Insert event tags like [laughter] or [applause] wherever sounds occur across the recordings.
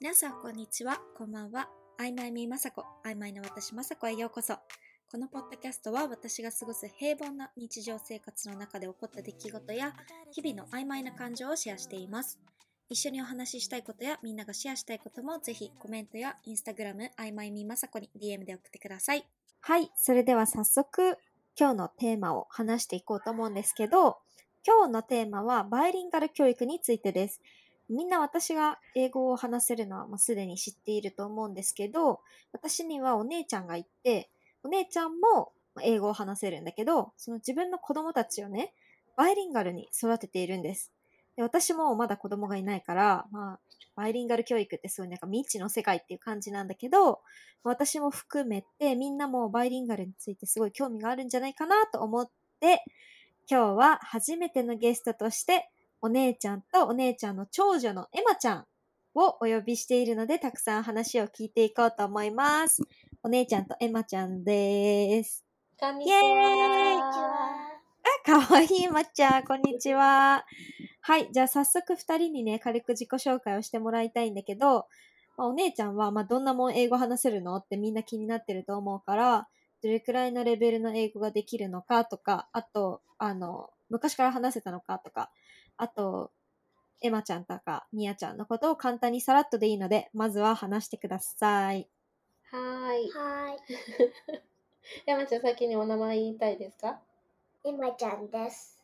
皆さんこんにちは、こんばんは。あいまいみまさこ、あいまいの私まさこへようこそ。このポッドキャストは私が過ごす平凡な日常生活の中で起こった出来事や日々の曖昧な感情をシェアしています。一緒にお話ししたいことやみんながシェアしたいこともぜひコメントやインスタグラムあいまいみまさこに DM で送ってください。はい、それでは早速今日のテーマを話していこうと思うんですけど、今日のテーマはバイリンガル教育についてです。みんな私が英語を話せるのはもうすでに知っていると思うんですけど、私にはお姉ちゃんがいて、お姉ちゃんも英語を話せるんだけど、その自分の子供たちをね、バイリンガルに育てているんです。で私もまだ子供がいないから、まあ、バイリンガル教育ってすごいなんか未知の世界っていう感じなんだけど、私も含めてみんなもバイリンガルについてすごい興味があるんじゃないかなと思って、今日は初めてのゲストとして、お姉ちゃんとお姉ちゃんの長女のエマちゃんをお呼びしているので、たくさん話を聞いていこうと思います。お姉ちゃんとエマちゃんです。イこんにちは。エーイあ、かわいいエマちゃん、こんにちは。はい、じゃあ早速二人にね、軽く自己紹介をしてもらいたいんだけど、まあ、お姉ちゃんは、まあ、どんなもん英語話せるの？ってみんな気になってると思うから、どれくらいのレベルの英語ができるのかとか、あと、あの、昔から話せたのかとか、あと、エマちゃんとかミヤちゃんのことを簡単にさらっとでいいので、まずは話してください。はーい。は [laughs] 山ちゃん、先にお名前言いたいですか？ーい、今ちゃんです。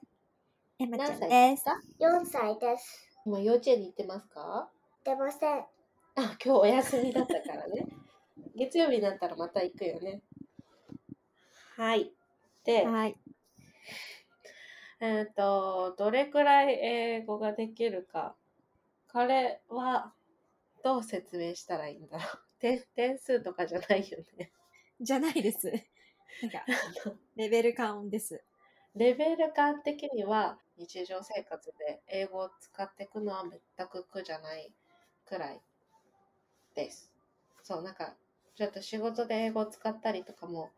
エマちゃん何歳で。ですすか4歳です。今、幼稚園に行ってますか？出ません。あ、今日お休みだったからね。[laughs] 月曜日になったらまた行くよね。はい。で、はい。えっ、と、どれくらい英語ができるか。彼は、どう説明したらいいんだろう。[laughs] 点点数とかじゃないよね。じゃないです。なんか、[laughs] レベル感です。レベル感的には日常生活で英語を使っていくのは全く苦じゃないくらいです。そう、なんかちょっと仕事で英語を使ったりとかも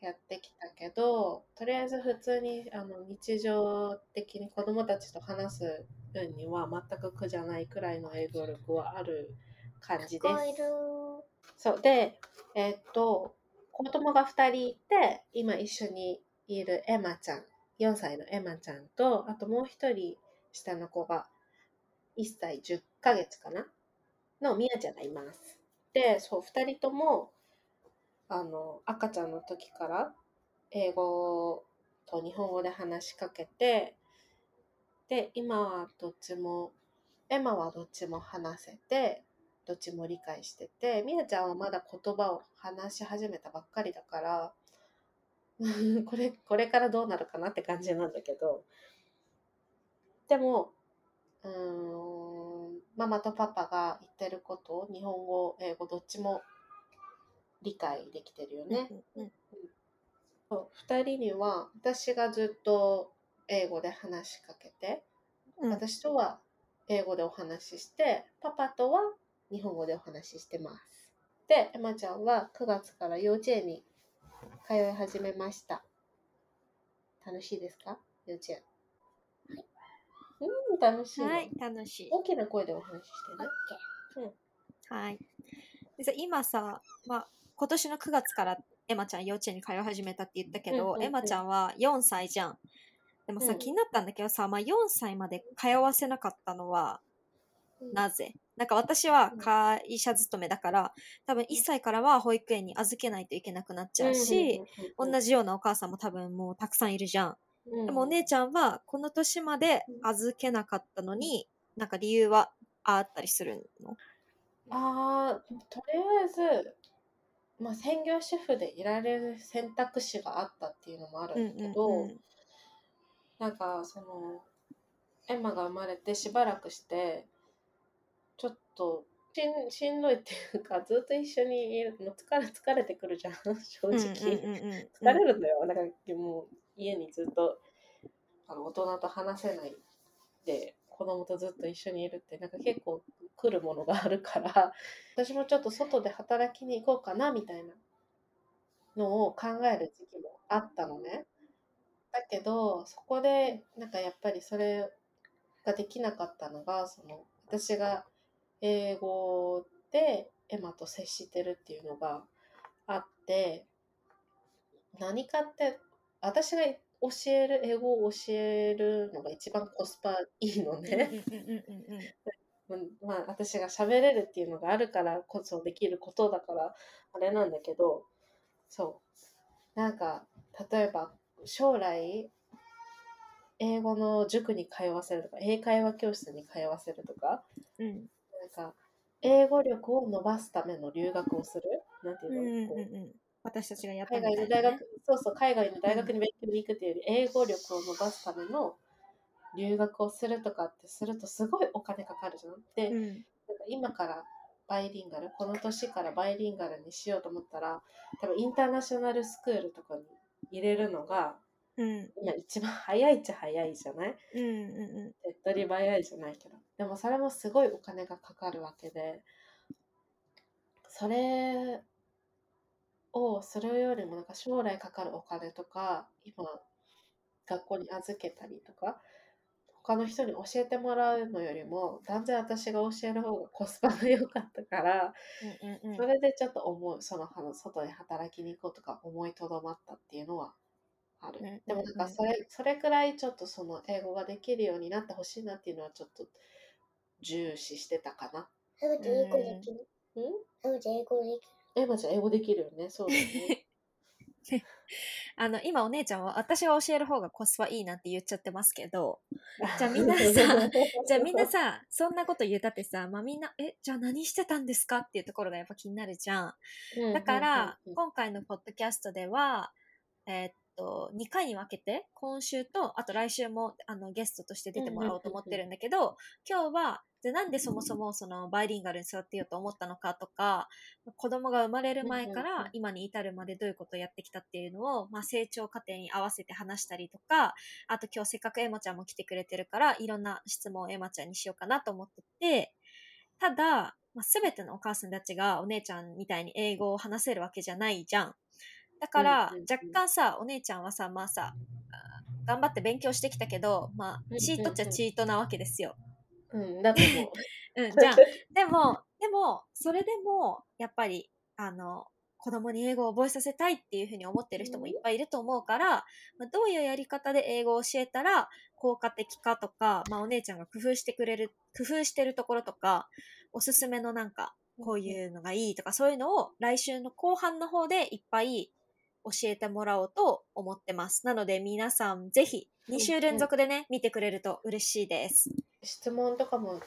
やってきたけど、とりあえず普通にあの日常的に子供たちと話す分には全く苦じゃないくらいの英語力はある感じです。そうで、えーっと、子供が2人いて、今一緒にいるエマちゃん、4歳のエマちゃんと、あともう1人下の子が1歳10ヶ月かな？のミヤちゃんがいます。で、そう、2人とも、あの、赤ちゃんの時から英語と日本語で話しかけて、で、今はどっちも、エマはどっちも話せて、どっちも理解してて、みやちゃんはまだ言葉を話し始めたばっかりだから、[laughs] これ、これからどうなるかなって感じなんだけど、でも、うん、ママとパパが言ってることを日本語、英語どっちも理解できてるよね。うんうんそう二人には私がずっと英語で話しかけて、うん私とは英語でお話しして、パパとは日本語でお話ししてます。で、エマちゃんは9月から幼稚園に通い始めました。楽しいですか？幼稚園。うん、楽しいの、はい、楽しい。大きな声でお話ししてオッね。ケはい。でさ今さ、まあ、今年の9月からエマちゃん幼稚園に通い始めたって言ったけど、うんうんうん。エマちゃんは4歳じゃん。でもさ、うん。気になったんだけどさ、まあ、4歳まで通わせなかったのはー。なぜ？なんか私は会社勤めだから、多分1歳からは保育園に預けないといけなくなっちゃうし、同じようなお母さんも多分もうたくさんいるじゃん。じでもお姉ちゃんはこの年まで預けなかったのに、なんか理由はあったりするの？あーとりあえず、まあ、専業主婦でいられる選択肢があったっていうのもあるんだけど、うんうんうん。なんかそのエマが生まれてしばらくしてちょっとしんしんどいっていうかずっと一緒にいるの疲れ疲れてくるじゃん [laughs] 正直、疲れるんだよ。だからもう家にずっとあの大人と話せないで子供とずっと一緒にいるってなんか結構来るものがあるから [laughs] 私もちょっと外で働きに行こうかなみたいなのを考える時期もあったのねだけどそこでなんかやっぱりそれができなかったのがその私が英語でエマと接してるっていうのがあって、何かって、私が教える、英語を教えるのが一番コスパいいのね。まあ、私が喋れるっていうのがあるからこそできることだから、あれなんだけど、そう。なんか、例えば、将来、英語の塾に通わせるとか、英会話教室に通わせるとか、うん。なんか、英語力を伸ばすための留学をする？なんてうんいうの、うんうんこううん。私たちがやったたいな、ね。外の大学、、そうそう、海外の大学に勉強に行くっていうより、英語力を伸ばすための留学をするとかってすると、すごいお金かかるじゃん。で、うんなんか今からバイリンガル、この年からバイリンガルにしようと思ったら、多分インターナショナルスクールとかに入れるのが、うん今一番早いっちゃ早いじゃない？うんうん手っ取り早いじゃないけど。でもそれもすごいお金がかかるわけで、それをするよりもなんか将来かかるお金とか、今学校に預けたりとか、他の人に教えてもらうのよりも、断然私が教える方がコスパが良かったから、うんうんうんそれでちょっと思う、その外に働きに行こうとか思いとどまったっていうのはある。うんうんうんでもなんかそれ、それくらいちょっとその英語ができるようになってほしいなっていうのはちょっと重視してたかな。エマちゃん英語できる？うんエマちゃん英語できる？エマちゃん英語できるよね。そうだよね。[laughs] あの今お姉ちゃんは私が教える方がコスパいいなんて言っちゃってますけどじゃあみんなさじゃあみんなさそんなこと言ったってさ、まあ、みんなえじゃあ何してたんですか？っていうところがやっぱ気になるじゃんうん。だから、今回のポッドキャストでは、えーっと、2回に分けて、今週と、あと来週もあのゲストとして出てもらおうと思ってるんだけど、今日は、じゃあなんでそもそもそのバイリンガルに育てようと思ったのかとか、子供が生まれる前から今に至るまでどういうことをやってきたっていうのを、まあ、成長過程に合わせて話したりとか、あと今日せっかくエマちゃんも来てくれてるから、いろんな質問をエマちゃんにしようかなと思ってて、ただ、まあ、全てのお母さんたちがお姉ちゃんみたいに英語を話せるわけじゃないじゃん。だから、若干さ、お姉ちゃんはさ、まあさ、頑張って勉強してきたけど、まあ、チートっちゃチートなわけですよ。うん、だと思う。[laughs] うん、じゃあ、でも、でも、それでも、やっぱり、あの、子供に英語を覚えさせたいっていうふうに思ってる人もいっぱいいると思うから、まあ、どういうやり方で英語を教えたら効果的かとか、まあ、お姉ちゃんが工夫してくれる、工夫してるところとか、おすすめのなんか、こういうのがいいとか、そういうのを来週の後半の方でいっぱい教えてもらおうと思ってます。なので皆さんぜひ2週連続でね、見てくれると嬉しいです。質問とかも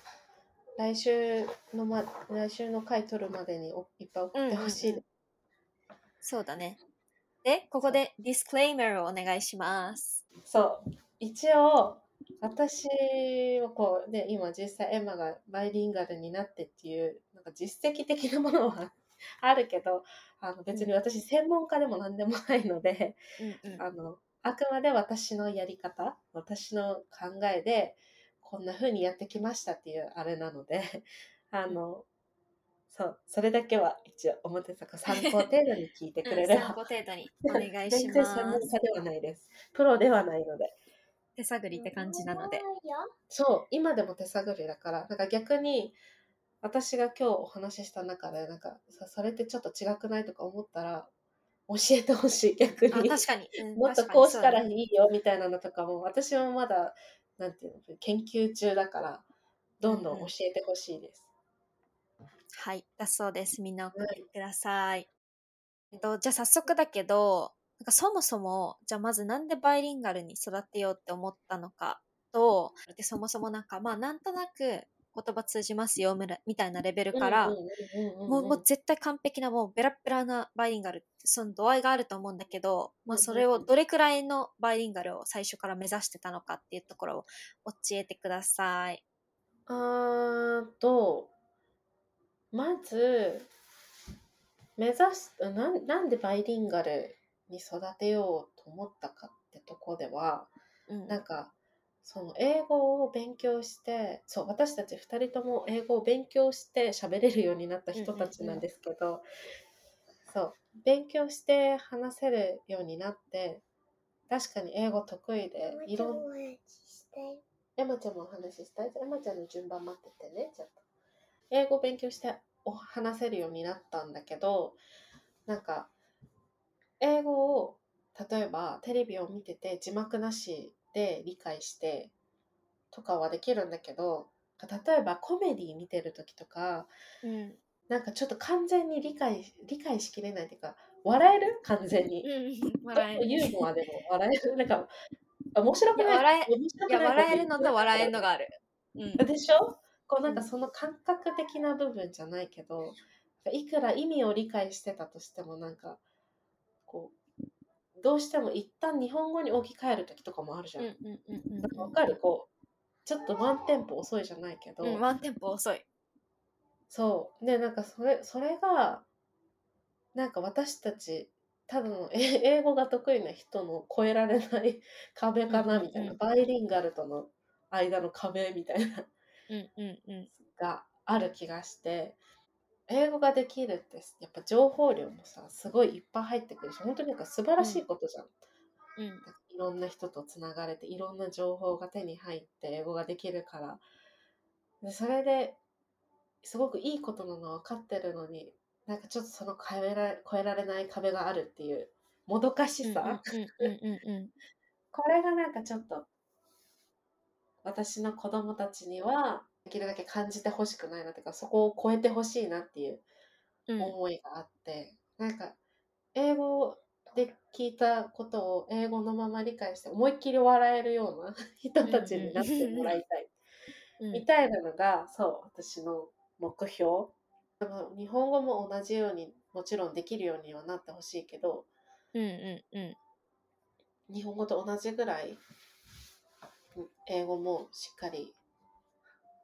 来週の、ま、来週の回取るまでにおいっぱい送ってほしいです。そうだね。で、ここで disclaimer をお願いします。そう。一応、私はこう、ね、今実際エマがバイリンガルになってっていう、なんか実績的なものは [laughs] あるけど、あの別に私専門家でも何でもないので、うんうん。あの、あくまで私のやり方、私の考えで、こんな風にやってきましたっていうあれなので、[laughs] あの、そう、それだけは一応表作参考程度に聞いてくれれば参考。程度にお願いし全然ます。[laughs] 専門家ではないです。プロではないので。手探りって感じなので。そう、今でも手探りだから、なんか逆に、私が今日お話しした中で、なんか、そそれってちょっと違くないとか思ったら、教えてほしい、逆あ、に。確かに。うん [laughs] もっとこうしたらいいよ、みたいなのとかも、私もまだ、なんていうの、研究中だから、どんどん教えてほしいです。はい、だそうです。みんな送ってください。えっと、じゃあ早速だけど、なんかそもそも、じゃあまずなんでバイリンガルに育てようって思ったのかと、でそもそもなんか、まあなんとなく言葉通じますよみたいなレベルから、もうもう絶対完璧なもうベラッベラなバイリンガルその度合いがあると思うんだけど、まあ、それをどれくらいのバイリンガルを最初から目指してたのかっていうところを教えてください。あーと、まず、目指すなん、なんでバイリンガルに育てようと思ったかってとこでは、うん。なんか、その英語を勉強して、そう、私たち2人とも英語を勉強して喋れるようになった人たちなんですけど、そう、勉強して話せるようになって、確かに英語得意で、いろんエマちゃんもお話ししたい。エマちゃんの順番待っててね、ちょっと。英語を勉強してお話せるようになったんだけどなんか英語を例えばテレビを見てて字幕なしで理解してとかはできるんだけど例えばコメディ見てる時とかうん。なんかちょっと完全に理解理解しきれないっていうか笑える？完全に。うん。[laughs] 笑える。ユーモアでも笑える？なんか面白くない？笑え面白くい？やない笑えるのと笑えるのががある。うん。でしょ？こうなんかうん。その感覚的な部分じゃないけど、いくら意味を理解してたとしてもなんかこうどうしても一旦日本語に置き換える時とかもあるじゃん。うんかわかる？こうちょっとワンテンポ遅いじゃないけど、うんワンテンポ遅い。そう。でなんかそれそれがなんか私たちただの [laughs] え英語が得意な人の越えられない [laughs] 壁かな？みたいな、バイリンガルとの間の壁みたいな。うんうんうん。がある気がして英語ができるってやっぱ情報量もさすごいいっぱい入ってくるし本当になんか素晴らしいことじゃん、うん。なんかいろんな人とつながれていろんな情報が手に入って英語ができるから。でそれですごくいいことなの分かってるのになんかちょっとその越えられ越えられない壁があるっていうもどかしさ、これがなんかちょっと私の子供たちにはできるだけ感じてほしくないなっていうかそこを超えてほしいなっていううん。思いがあって、なんか英語で聞いたことを英語のまま理解して思いっきり笑えるような [laughs] 人たちになってもらいたい、うんみたいなのがそう私の目標。でも日本語も同じようにもちろんできるようにはなってほしいけどうんうんうん。日本語と同じぐらいうん英語もしっかり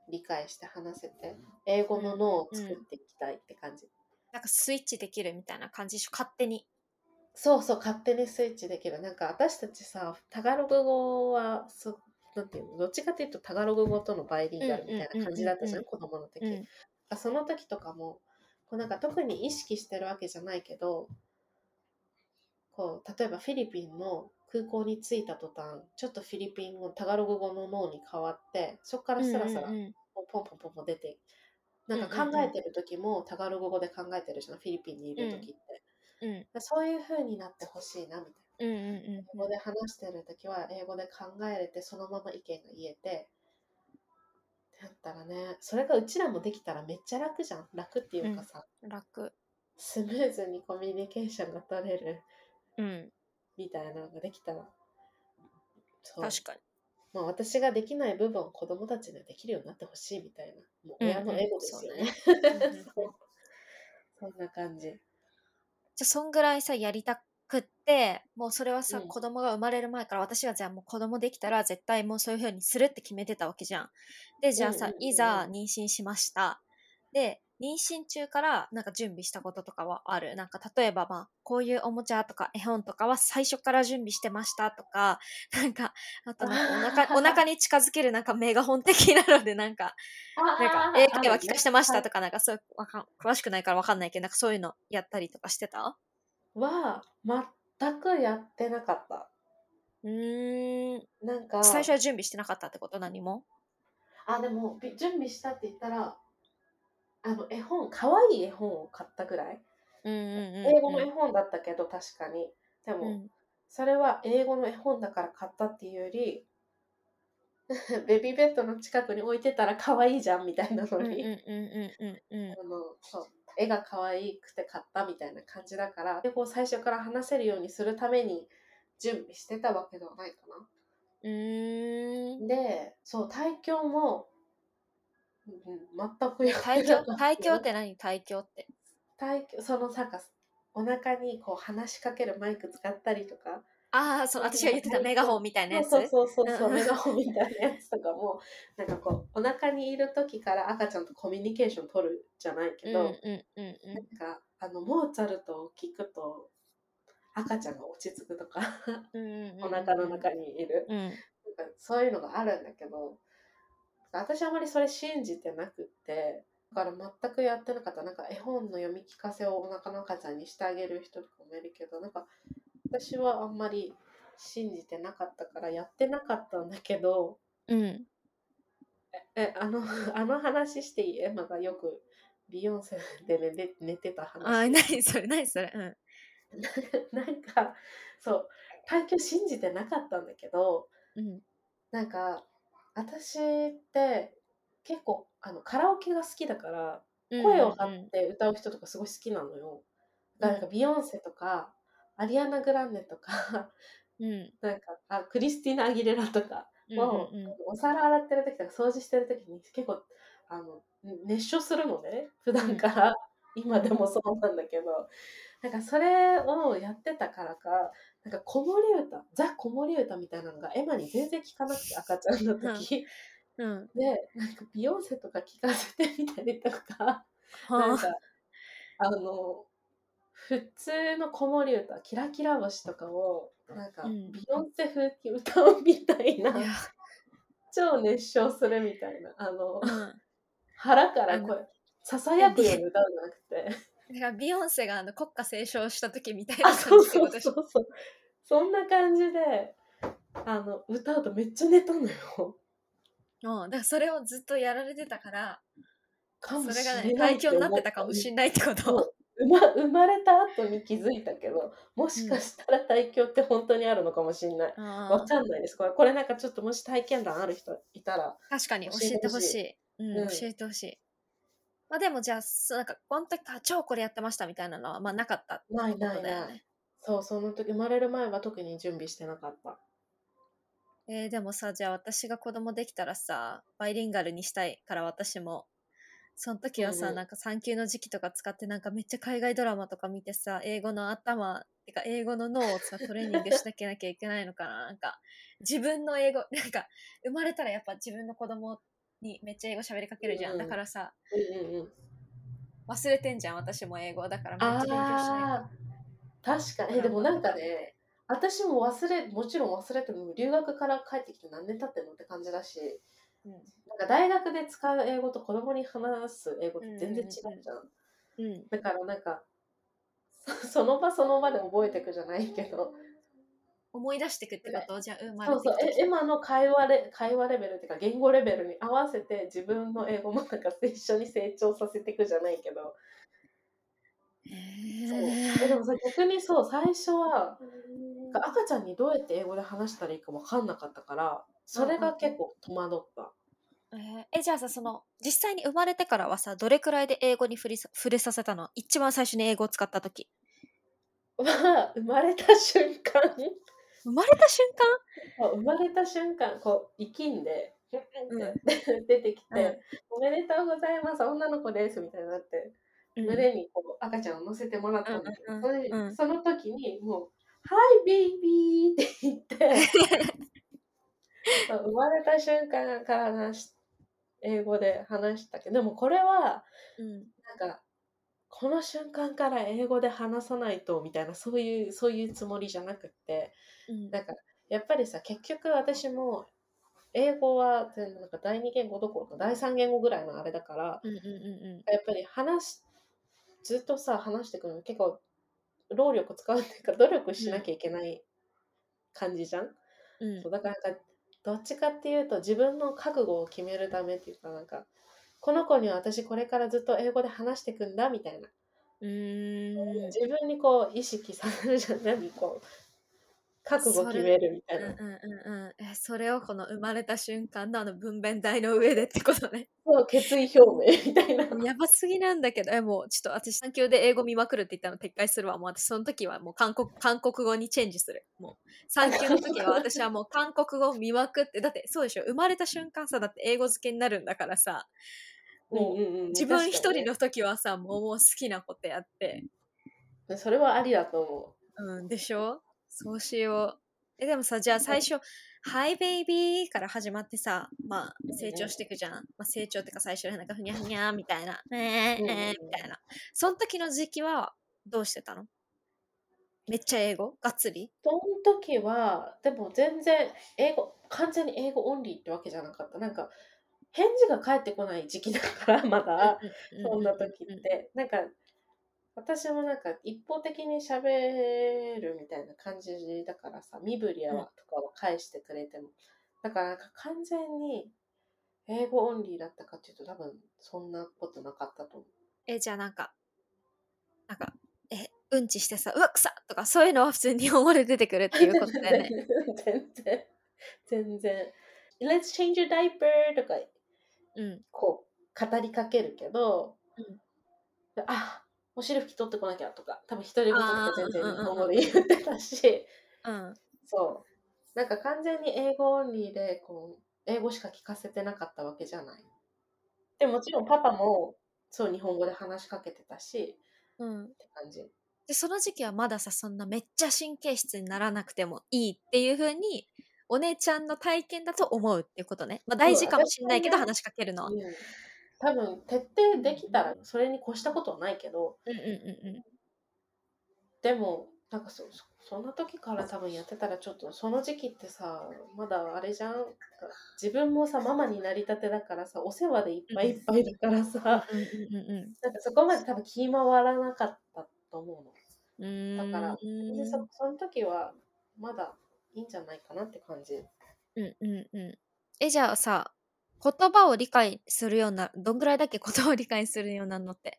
理解して話せて英語の脳を作っていきたいって感じ、なんかスイッチできるみたいな感じ。でしょ勝手に。そうそう勝手にスイッチできる。なんか私たちさタガログ語はすなんていうの？どっちかっていうとタガログ語とのバイリンガルみたいな感じだったじゃん子供の時、うんその時とかもこうなんか特に意識してるわけじゃないけどこう例えばフィリピンの空港に着いた途端ちょっとフィリピン語タガログ語の脳に変わってそこからスラスラうんうんポンポンポンポン出てなんか考えてる時もタガログ語で考えてるじゃんフィリピンにいる時って、うん。そういう風になってほしいなみたいな。うんうん英語で話してる時は英語で考えれてそのまま意見が言えてだったらねそれがうちらもできたらめっちゃ楽じゃん。楽っていうかさ、うん。楽。スムーズにコミュニケーションが取れる。うんみたいなのができたら。そう。確かに。まあ、私ができない部分を子供たちにはできるようになってほしいみたいな。もう親のエゴですよね, [laughs] そんな感じ。じゃあそんぐらいさやりたくってもうそれはさ、うん。子供が生まれる前から私はじゃあもう子供できたら絶対もうそういう風にするって決めてたわけじゃん。でじゃあさ、いざ妊娠しました。で妊娠中からなんか準備したこととかはある？なんか例えばまあこういうおもちゃとか絵本とかは最初から準備してましたとか [laughs] なんかあとなんかお腹お腹に近づけるなんかメガホン的なのでなんかなんか英会話聞かしてましたとかなんかそうわかん詳しくないからわかんないけどなんかそういうのやったりとかしてた？は全くやってなかった。うーん。なんか。最初は準備してなかったってこと？何も？あでもび準備したって言ったらあの絵本可愛い絵本を買ったぐらい、うんうんうん英語の絵本だったけど確かに。でも、うん。それは英語の絵本だから買ったっていうより [laughs] ベビーベッドの近くに置いてたら可愛いじゃんみたいなのに、絵が可愛くて買ったみたいな感じだから英語を最初から話せるようにするために準備してたわけではないかうーん。な。でそう胎教も、うん、全くやって胎教なかった。胎教って何？胎教って。胎教そのさかお腹にこう話しかけるマイク使ったりとか。ああそう私が言ってたメガホンみたいなやつ。そうそうそうそう、うん。メガホンみたいなやつとかもなんかこうお腹にいる時から赤ちゃんとコミュニケーション取るじゃないけど、なんかあのモーツァルトを聞くと赤ちゃんが落ち着くとか。お腹の中にいる、うん。なんかそういうのがあるんだけど私あまりそれ信じてなくってだから全くやってなかったなんか絵本の読み聞かせをお腹の赤ちゃんにしてあげる人とかもいるけどなんか私はあんまり信じてなかったからやってなかったんだけどうん。え、あの、[laughs] あの話していい？エマがよくビヨンセで寝て寝てたあ話。何それ何それ。うん。[laughs] なんか、そう、体験信じてなかったんだけど、うん。なんか、私って結構あのカラオケが好きだから、声を張って歌う人とかすごい好きなのよ。だからなんかビヨンセとか、アリアナ・グランデとか、うん。う [laughs] んなんかあクリスティーナ・アギレラとかうんを、うんうん。お皿洗ってる時とか掃除してる時に結構あの熱唱するのね。普段から、今でもそうなんだけどなんかそれをやってたからかなんか子守歌ザ・子守歌みたいなのがエマに全然聞かなくて赤ちゃんの時、うん。でなんかビヨンセとか聞かせてみたりとか。なはんかあの普通の子守歌キラキラ星とかをなんかうん。ビヨンセ風に歌うみたいな、あいや。超熱唱するみたいなあのうん。腹から声ささやくように歌うんじゃなくてだからビヨンセがあの国歌斉唱した時みたいなあ感そうそうそうそう。そんな感じであの歌うとめっちゃ寝たのよ。うん、だからそれをずっとやられてたからかもそれがねしれない対響になってたかもしれないってこそとう。生ま生まれた後に気づいたけどもしかしたら体響って本当にあるのかもしれない、あわかんないです。これこれなんかちょっともし体験談ある人いたらー確かに教教ええてほしいい、うんうん。教えてほしいまあでもじゃあそうなんかこの時あ超これやってましたみたいなのはまあなかった。ってないない。ない、そうその時生まれる前は特に準備してなかった。えーでもさじゃあ私が子供できたらさバイリンガルにしたいから私も。その時はさ、うんうん。なんか産休の時期とか使ってなんかめっちゃ海外ドラマとか見てさ英語の頭てか英語の脳をさトレーニングしなきゃなきゃいけないのかな。なんか自分の英語なんか生まれたらやっぱ自分の子供にめっちゃ英語喋りかけるじゃん、うんだからさうんうんうん。忘れてんじゃん私も英語だからめっちゃ勉強しない確かに。えでもなんかね私も忘れもちろん忘れても留学から帰ってきて何年経ってんのって感じだしと、なんか大学で使う英語と子供に話す英語って全然違うじゃん,、うん。うん。だからなんかそ [laughs] その場その場で覚えていくじゃないけど思い出してくってこと？じゃあ生まれそうそう。え今の会話レ会話レベルっていうか言語レベルに合わせて自分の英語もなんか一緒に成長させていくじゃないけど。へそう。ー。えでもさ逆にそう最初は赤ちゃんにどうやって英語で話したらいいか分かんなかったからそれが結構戸惑った。えー。えじゃあさその実際に生まれてからはさどれくらいで英語に触れさ触れさせたの？一番最初に英語を使った時。は生まれた瞬間？生まれた瞬生まれた瞬間こう生きんで、うん。[laughs] 出てきて、間、おめでとうございます女の子です」みたいになってうん。胸にこう赤ちゃんを乗せてもらったんだけど、うんうんそその時にもう「Hi baby」って言って [laughs] 生まれた瞬間から話し英語で話したけどでもこれはうん。なんかこの瞬間から英語で話さないとみたいなそういうそういうつもりじゃなくってうん。なんかやっぱりさ結局私も英語はなんか第二言語どころか第三言語ぐらいのあれだからうんうんうんやっぱり話しずっとさ話してくるの結構労力使うっていうか努力しなきゃいけない感じじゃん、うん。そうだからなんかどっちかっていうと自分の覚悟を決めるためっていうかなんかこの子には私これからずっと英語で話していくんだみたいな。うーん。自分にこう意識させるじゃん何こう覚悟決めるみたいな、うんうんうんうん。えそれをこの生まれた瞬間のあの分娩台の上でってことね。そう決意表明みたいな。やばすぎなんだけど。えもうちょっと私産休で英語見まくるって言ったの撤回するわ。もう私その時はもう韓国韓国語にチェンジする。もう産休の時は私はもう韓国語を見まくって。だってそうでしょ。生まれた瞬間さだって英語漬けになるんだからさもううんうんうん。自分一人の時はさもう好きなことやって。それはありだと思う。んでしょ？そうしよう。えでもさじゃあ最初「Hi baby」から始まってさまあ成長していくじゃん、まあ、成長っていうか最初なんかふにゃふにゃみたいな「えー、えーみたいな。その時の時期はどうしてたの？めっちゃ英語？がっつり？うその時はでも全然英語完全に英語オンリーってわけじゃなかった。なんか返事が返ってこない時期だから [laughs] まだそんな時ってなんか私もなんか一方的に喋るみたいな感じだからさ身振りはとかは返してくれてもだからなんか完全に英語オンリーだったかっていうと多分そんなことなかったと思う。え、じゃあなんか、なんか、え、うんちしてさ、うわ、くさとか、そういうのは普通に日本語で出てくるっていうことだよね。[laughs] 全然、全然。Let's change your diaper とか、うん。こう、語りかけるけど、うんあ、お尻拭き取ってこなきゃとか、多分一人言とか全然日本語で言ってたし、うん。そう。なんか完全に英語オンリーで、こう、英語しか聞かせてなかったわけじゃない。でもちろんパパも、そう、日本語で話しかけてたし、うん。って感じ。で、その時期はまださ、そんなめっちゃ神経質にならなくてもいいっていう風に、お姉ちゃんの体験だと思うっていうことね。まあ大事かもしれないけど、話しかけるのは。うん、多分、徹底できたら、それに越したことはないけど、うんうんうんうん。でも、なんかそそそんな時から多分やってたらちょっとその時期ってさまだあれじゃん？自分もさママになりたてだからさお世話でいっぱいいっぱいだからさなんかそこまで多分気回らなかったと思うの。だからその時はまだいいんじゃないかなって感じうんうんうん。え、じゃあさ、言葉を理解するような、どんぐらいだっけ言葉を理解するようなのって。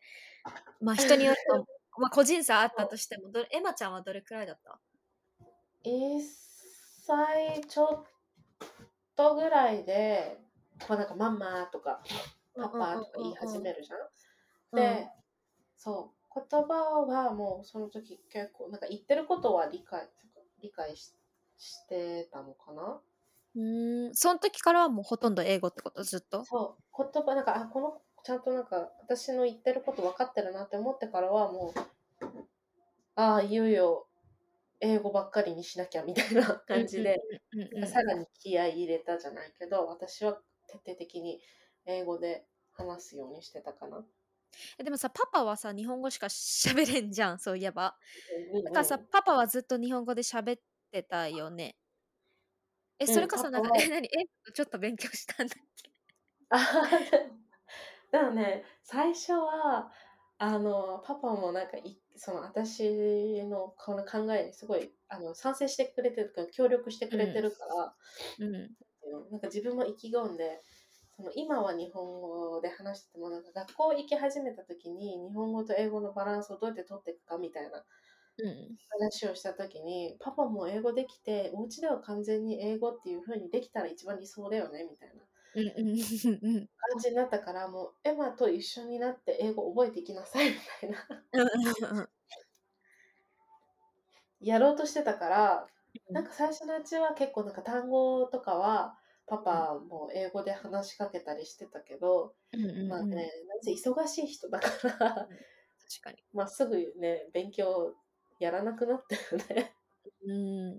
まあ人によると、[laughs] まあ個人差あったとしても、どれエマちゃんはどれくらいだった？1歳ちょっとぐらいでこうなんかママとかパパとか言い始めるじゃん。で、そう言葉はもうその時結構なんか言ってることは理解理解ししてたのかな？うん、その時からはもうほとんど英語ってこと？ずっと？そう。言葉なんかあこのちゃんとなんか私の言ってること分かってるなって思ってからはもうああいよいよ英語ばっかりにしなきゃみたいな感じで、さらに気合い入れたじゃないけど私は徹底的に英語で話すようにしてたかな。えでもさ、パパはさ、日本語しか喋れんじゃん、そういえば。だからさ、うんパパはずっと日本語で喋ってたよね。え、うんそれこそなんか、パパはえ、何？え、ちょっと勉強したんだっけ？[laughs] あだからね最初はあのパパもなんかいその私のこの考えにすごいあの賛成してくれてるから協力してくれてるから、うん。なんか自分も意気込んでその今は日本語で話しててもなんか学校行き始めた時に日本語と英語のバランスをどうやって取っていくかみたいなうん。話をした時にパパも英語できてお家では完全に英語っていう風にできたら一番理想だよねみたいな [laughs] 感じになったからもうエマと一緒になって英語覚えていきなさいみたいな。やろうとしてたからうん。なんか最初のうちは結構なんか単語とかはパパも英語で話しかけたりしてたけど、まあねなんせ忙しい人だから確かに。まあすぐね勉強やらなくなったよね。うん。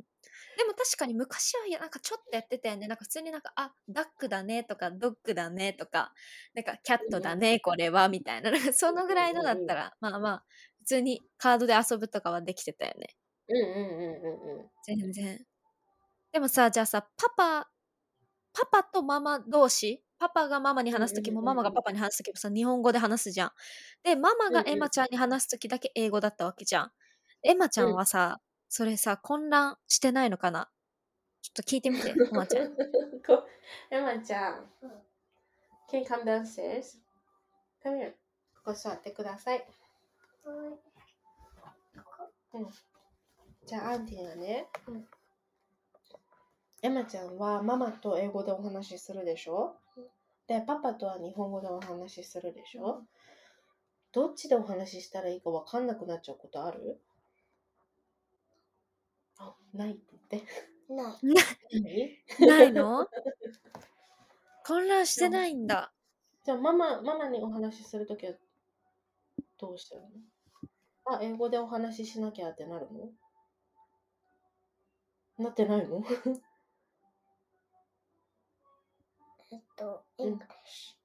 でも確かに昔はやなんかちょっとやってたよね。なんか普通になんか、あ、ダックだねとか、ドッグだねとか、なんかキャットだね、これは、みたいな。そのぐらいのだったら、まあまあ、普通にカードで遊ぶとかはできてたよね。うんうんうんうんうん。全然。でもさ、じゃあさ、パパ、パパとママ同士、パパがママに話すときも、ママがパパに話すときもさ、日本語で話すじゃん。で、ママがエマちゃんに話すときだけ英語だったわけじゃん。エマちゃんはさ、それさ、混乱してないのかな？ちょっと聞いてみて、[laughs] エマちゃん。こエマちゃん。Can you come downstairs? Come here. ここ座ってください。じゃあ、アンティがね、エマちゃんはママと英語でお話しするでしょ？で、パパとは日本語でお話しするでしょどっちでお話ししたらいいか分かんなくなっちゃうことあるあ、ないって言って。ない。何 [laughs] ないの？混乱してないんだ。[laughs] じゃあママ、ママにお話しするときはどうしてるの？あ、英語でお話ししなきゃってなるの？なってないの？[laughs] えっと、うん English。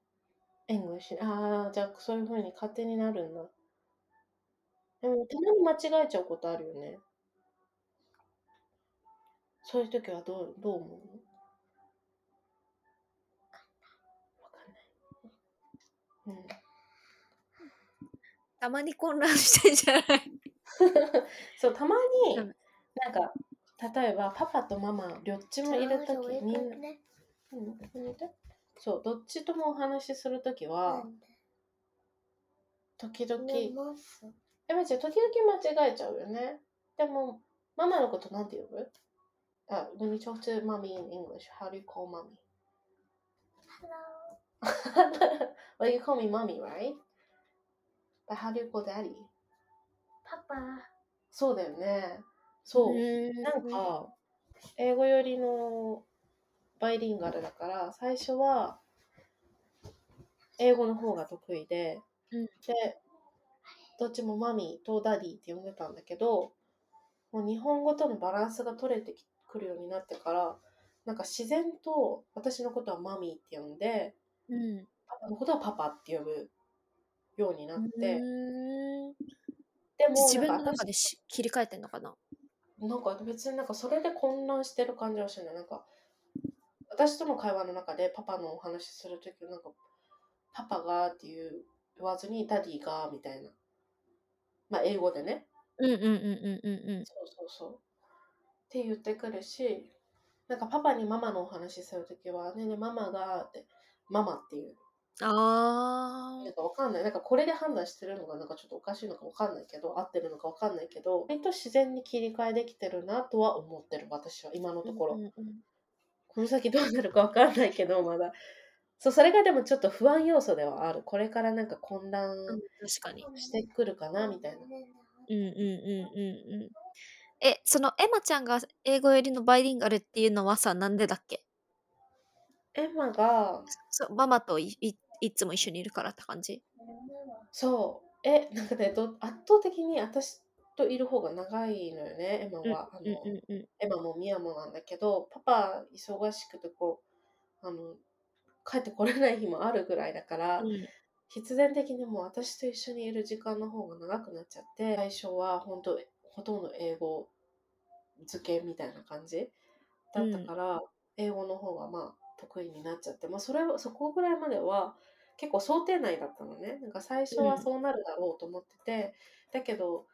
English。ああ、じゃあそういう風に勝手になるんだ。でも、たまに間違えちゃうことあるよね。そういうときはどう、どう思うの？わかんない。うん。たまに混乱してんじゃない？[laughs] そう、たまに、うんなんか、例えばパパとママ、どっちもいるとき、みんな、ね。うん、ここにいて？そう、どっちともお話しするときは、時々。え、まちゃん、時々間違えちゃうよね。でも、ママのことなんて呼ぶ？あ、when you talk to mommy in English, how do you call mommy? Hello. well, you call me mommy, right? But how do you call daddy? パパ。そうだよね。そう。うんなんか、英語よりのバイリンガルだから、最初は、英語の方が得意で、うんで、どっちも Mommy と Daddy って呼んでたんだけど、もう日本語とのバランスが取れてくるようになってから、なんか自然と私のことは Mommy って呼んで、うんパパのことはパパって呼ぶようになって、うんでも自分の中でし切り替えてんのかな？なんか別になんかそれで混乱してる感じはしない。なんか私との会話の中でパパのお話しするときはなんかパパがっていう言わずに Daddy がみたいな。まあ英語でね。うんうんうんうんうんうんそうそうそう。って言ってくるし、なんかパパにママのお話しするときはねえねえママがってママっていう。あなんかわかんない。なんかこれで判断してるのがなんかちょっとおかしいのかわかんないけど、合ってるのかわかんないけど、割と自然に切り替えできてるなとは思ってる私は今のところ。うんうんうんこの先どうなるかわかんないけど、まだ。そう、それがでもちょっと不安要素ではある。これからなんか混乱してくるかな、みたいな。うんうんうんうんうんえそのエマちゃんが英語よりのバイリンガルっていうのはさなんでだっけ？エマが、そうママといいいつも一緒にいるからって感じ？そう、え、なんかね、ど圧倒的に私といる方が長いのよね、エマは。あのエマもミヤもなんだけど、パパ忙しくてこう、あの、帰ってこれない日もあるぐらいだから、うん。必然的にもう私と一緒にいる時間の方が長くなっちゃって最初は本当ほとんど英語漬けみたいな感じだったから、英語の方がまあ得意になっちゃって、まあ、それはそこぐらいまでは結構想定内だったのね。なんか最初はそうなるだろうと思ってて、だけど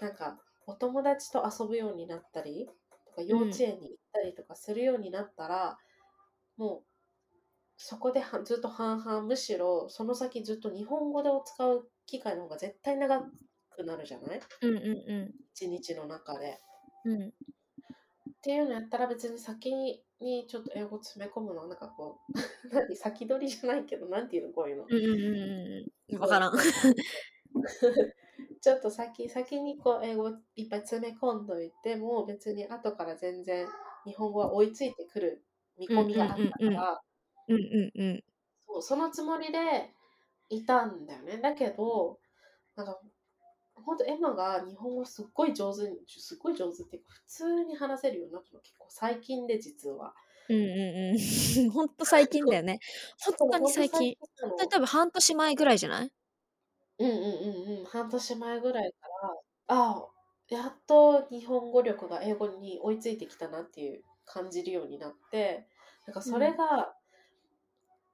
なんかお友達と遊ぶようになったりとか幼稚園に行ったりとかするようになったら、もうそこではずっと半々むしろその先ずっと日本語でを使う機会の方が絶対長くなるじゃない？うんうん一日の中で。うん。うんっていうのやったら別に先にちょっと英語詰め込むのはなんかこう [laughs] 何先取りじゃないけどなんていうのこういうの？うんうんうんうん。わからん。[laughs] ちょっと先先にこう英語いっぱい詰め込んどいても別に後から全然日本語は追いついてくる見込みがあったから、うんうんうん。うんうんうん。そうそのつもりでいたんだよね。だけど、なんか、ほんとエマが日本語すっごい上手に、すっごい上手っていうか、普通に話せるようになったの結構最近で実は。うんうんうん。ほんと最近だよね。本当に最近。本当に多分半年前ぐらいじゃない？うんうんうんうん、半年前ぐらいから、ああ、やっと日本語力が英語に追いついてきたなっていう感じるようになって、なんかそれが、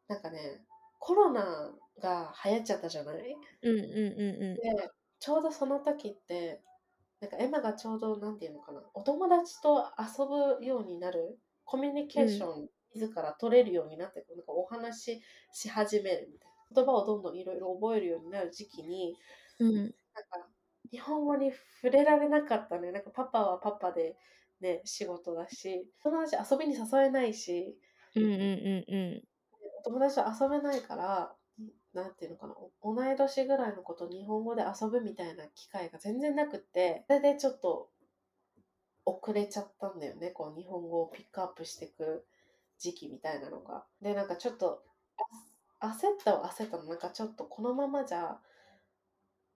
なんかね、コロナが流行っちゃったじゃない？うんうんうん。で、ちょうどその時って、なんかエマがちょうど、なんていうのかな、お友達と遊ぶようになる、コミュニケーション自ら取れるようになって、なんかお話しし始めるみたいな。言葉をどんどんいろいろ覚えるようになる時期に、うんなんか日本語に触れられなかったね。なんかパパはパパでね、仕事だし、友達遊びに誘えないし、うんうんうんうん友達と遊べないから、なんていうのかな、お同い年ぐらいの子と日本語で遊ぶみたいな機会が全然なくって、それでちょっと遅れちゃったんだよね、こう日本語をピックアップしていく時期みたいなのが。で、なんかちょっと、あ焦ったは焦ったの、なんかちょっとこのままじゃ、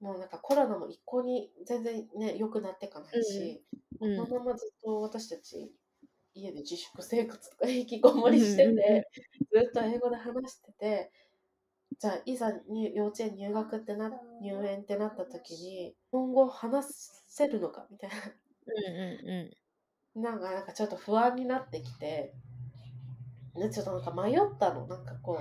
もうなんかコロナも一向に全然ね、良くなっていかないし、うんこのままずっと私たち家で自粛生活とか [laughs] 引きこもりしてうんうんうんて、ずっと英語で話してて、じゃあいざ入幼稚園入学ってな、入園ってなった時に、日本語話せるのかみたいうんうんな、なんかなんかちょっと不安になってきて、ね、ちょっとなんか迷ったの、なんかこう、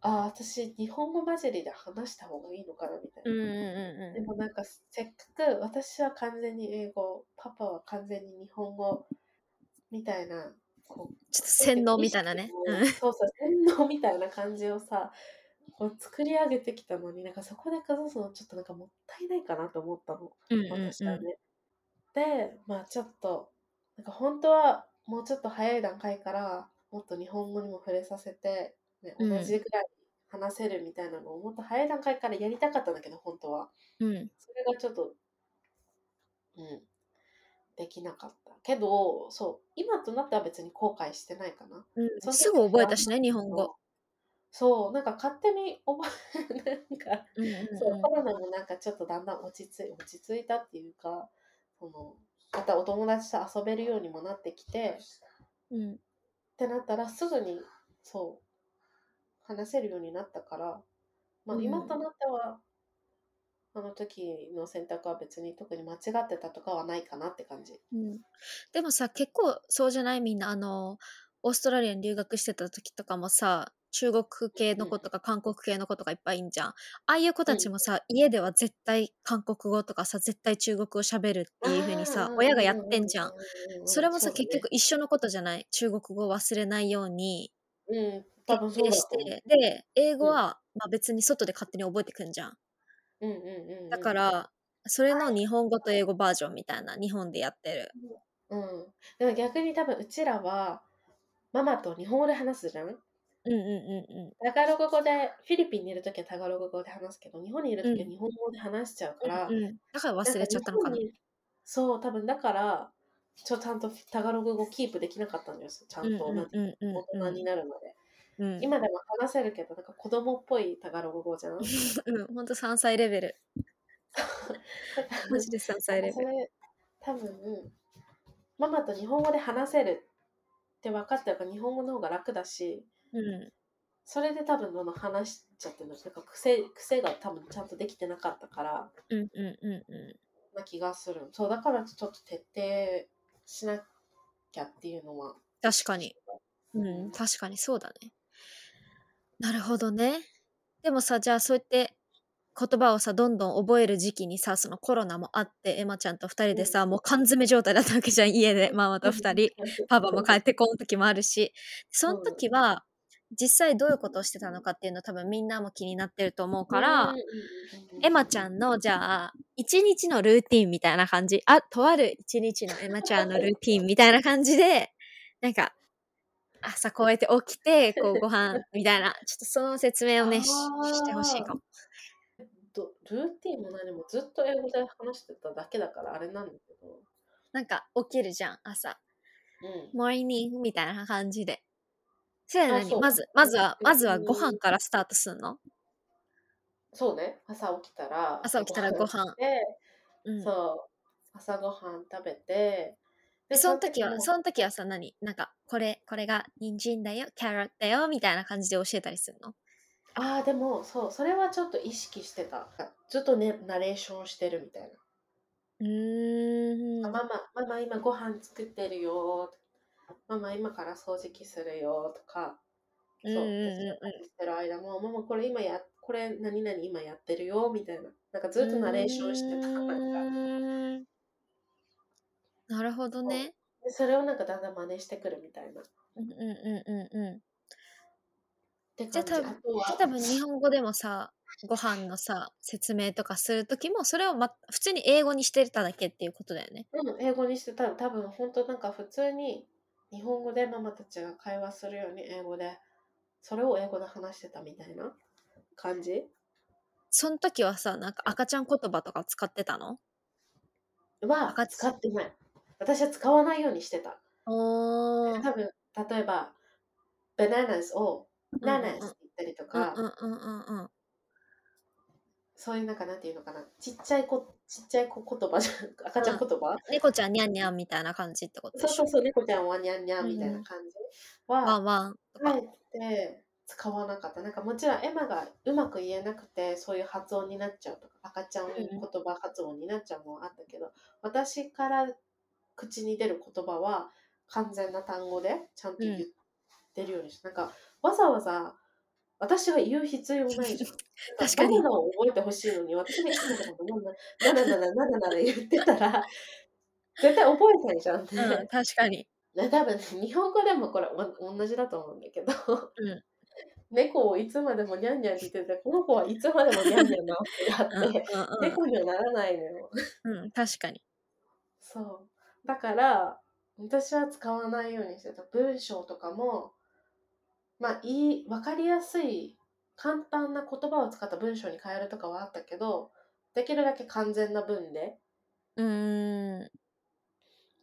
ああ、私日本語混じりで話した方がいいのかなみたいな。うんうんうん。でもなんかせっかく私は完全に英語、パパは完全に日本語みたいなこうちょっと洗脳みたいなね。意識をそうそう、洗脳みたいな感じをさ、こう作り上げてきたのに、なんかそこで崩すのちょっとなんかもったいないかなと思ったの。うんうんうん私はね。で、まあちょっと、なんか本当はもうちょっと早い段階からもっと日本語にも触れさせて、ね、うん同じぐらい話せるみたいなのをもっと早い段階からやりたかったんだけど、本当は。うんそれがちょっと、うん、できなかった。けど、そう、今となっては別に後悔してないかな。うんすぐ覚えたしね、日本語。そう、なんか勝手に覚え、[laughs] なんか、うんうんそう、コロナもなんかちょっとだんだん落ち着い落ち着いたっていうか、その、またお友達と遊べるようにもなってきて、うんってなったらすぐに、そう、話せるようになったから、まあうん今となっては、あの時の選択は別に特に間違ってたとかはないかなって感じ。うんでもさ結構そうじゃない？みんなあのオーストラリアに留学してた時とかもさ中国系の子とか韓国系の子とかいっぱいいんじゃん。ああいう子たちもさ、家では絶対韓国語とかさ絶対中国語喋るっていう風にさ親がやってんじゃん。。それもさ、結局一緒のことじゃない？中国語を忘れないようにそうん、多分そうしてで英語は、まあ、別に外で勝手に覚えてくんじゃん。うんうんうんうん、だからそれの日本語と英語バージョンみたいな日本でやってる。うん。でも逆に多分うちらは、ママと日本語で話すじゃん？うんうんうんうん。タガログ語で、フィリピンにいるときはタガログ語で話すけど、日本にいるときはうん日本語で話しちゃうから、うんうん、だから忘れちゃったのかなそう、多分だから、ちょちゃんとタガログ語キープできなかったんですちゃんと、うんなんてうんうん大人になるまで。うん、今でも話せるけど、なんか子供っぽいタガログ語じゃん？うん、ほんと3歳レベル。マジで3歳レベル。多分ママと日本語で話せるって分かってるから日本語の方が楽だしうん、それで多分どんどん話しちゃってるのなんか癖癖が多分ちゃんとできてなかったからうん、うん、うん、うな気がするそうだからちょっと徹底しなきゃっていうのはん。確かに。うん、確かにそうだね。なるほどね。でもさ、じゃあそうやって言葉をさ、どんどん覚える時期にさ、そのコロナもあって、エマちゃんと2人でさ、もう缶詰状態だったわけじゃん、家で、ママと2人。パパも帰ってこん時もあるし、その時は、実際どういうことをしてたのかっていうの多分みんなも気になってると思うから、エマちゃんんのじゃあ一日のルーティンみたいな感じ。あとある一日のエマちゃんのルーティンみたいな感じでなんか朝こうやって起きてこうご飯 [laughs] みたいなちょっとその説明をねししてほしいかも。とルーティンも何もずっと英語で話してただけだからあれなんだけど。なんか起きるじゃん朝。うん。モーニングみたいな感じで。それはあそう。何まずまずはうんまずはご飯からスタートするの、そうね。朝起きたら朝起きたらご飯食べてうん、そう。朝ごはん食べてでその時はもその時はさ何？なんかこれこれが人参だよキャロットだよみたいな感じで教えたりするの？ああでもそうそれはちょっと意識してた。ずっとねナレーションしてるみたいな、うーん。あママママ今ご飯作ってるよママ今から掃除機するよとか。そううんしてる間もママこれ今やこれ何々今やってるよみたいな。なんかずっとナレーションしてたうなんかーんなるほどね。でそれをなんかだんだん真似してくるみたいな。っうんうんうんうんうん。てじゃあ多分感じゃあ多分日本語でもさご飯のさ説明とかする時もそれを、ま、普通に英語にしてただけっていうことだよね。うん、英語にしてた。多分本当なんか普通に日本語でママたちが会話するように英語でそれを英語で話してたみたいな感じ？その時はさなんか赤ちゃん言葉とか使ってたの？は使ってない私は使わないようにしてた。多分例えば bananas を nanas って言ったりとうんか、うんうんうんうん。そういうなんかなんていうのかな。ちっちゃい子ちっちゃい子言葉じゃん。赤ちゃん言葉、猫ちゃんにゃんにゃんみたいな感じってことそうそうそう猫ちゃんはにゃんにゃんみたいな感じは、ワンワンとか。て使わなかった。なんかもちろんエマがうまく言えなくてそういう発音になっちゃうとか赤ちゃん言葉発音になっちゃうのはあったけど、私から口に出る言葉は完全な単語でちゃんと言ってるようにし、うん、[laughs] なんかわざわざ私は言う必要ないじゃん。確かに。バナナを覚えてほしいのに、私がいつもことなんだ、ななななな言ってたら、絶対覚えないじゃん、ね、うん。確かに。ね多分、ね、日本語でもこれお同じだと思うんだけど、うん、猫をいつまでもニャンニャンしてて、この子はいつまでもニャンニャンなわけがって、んううん、猫にはならないのよ。うん、確かに。そう。だから、私は使わないようにしてた。文章とかも、まあ、いい、わかりやすい、簡単な言葉を使った文章に変えるとかはあったけど、できるだけ完全な文でうーん。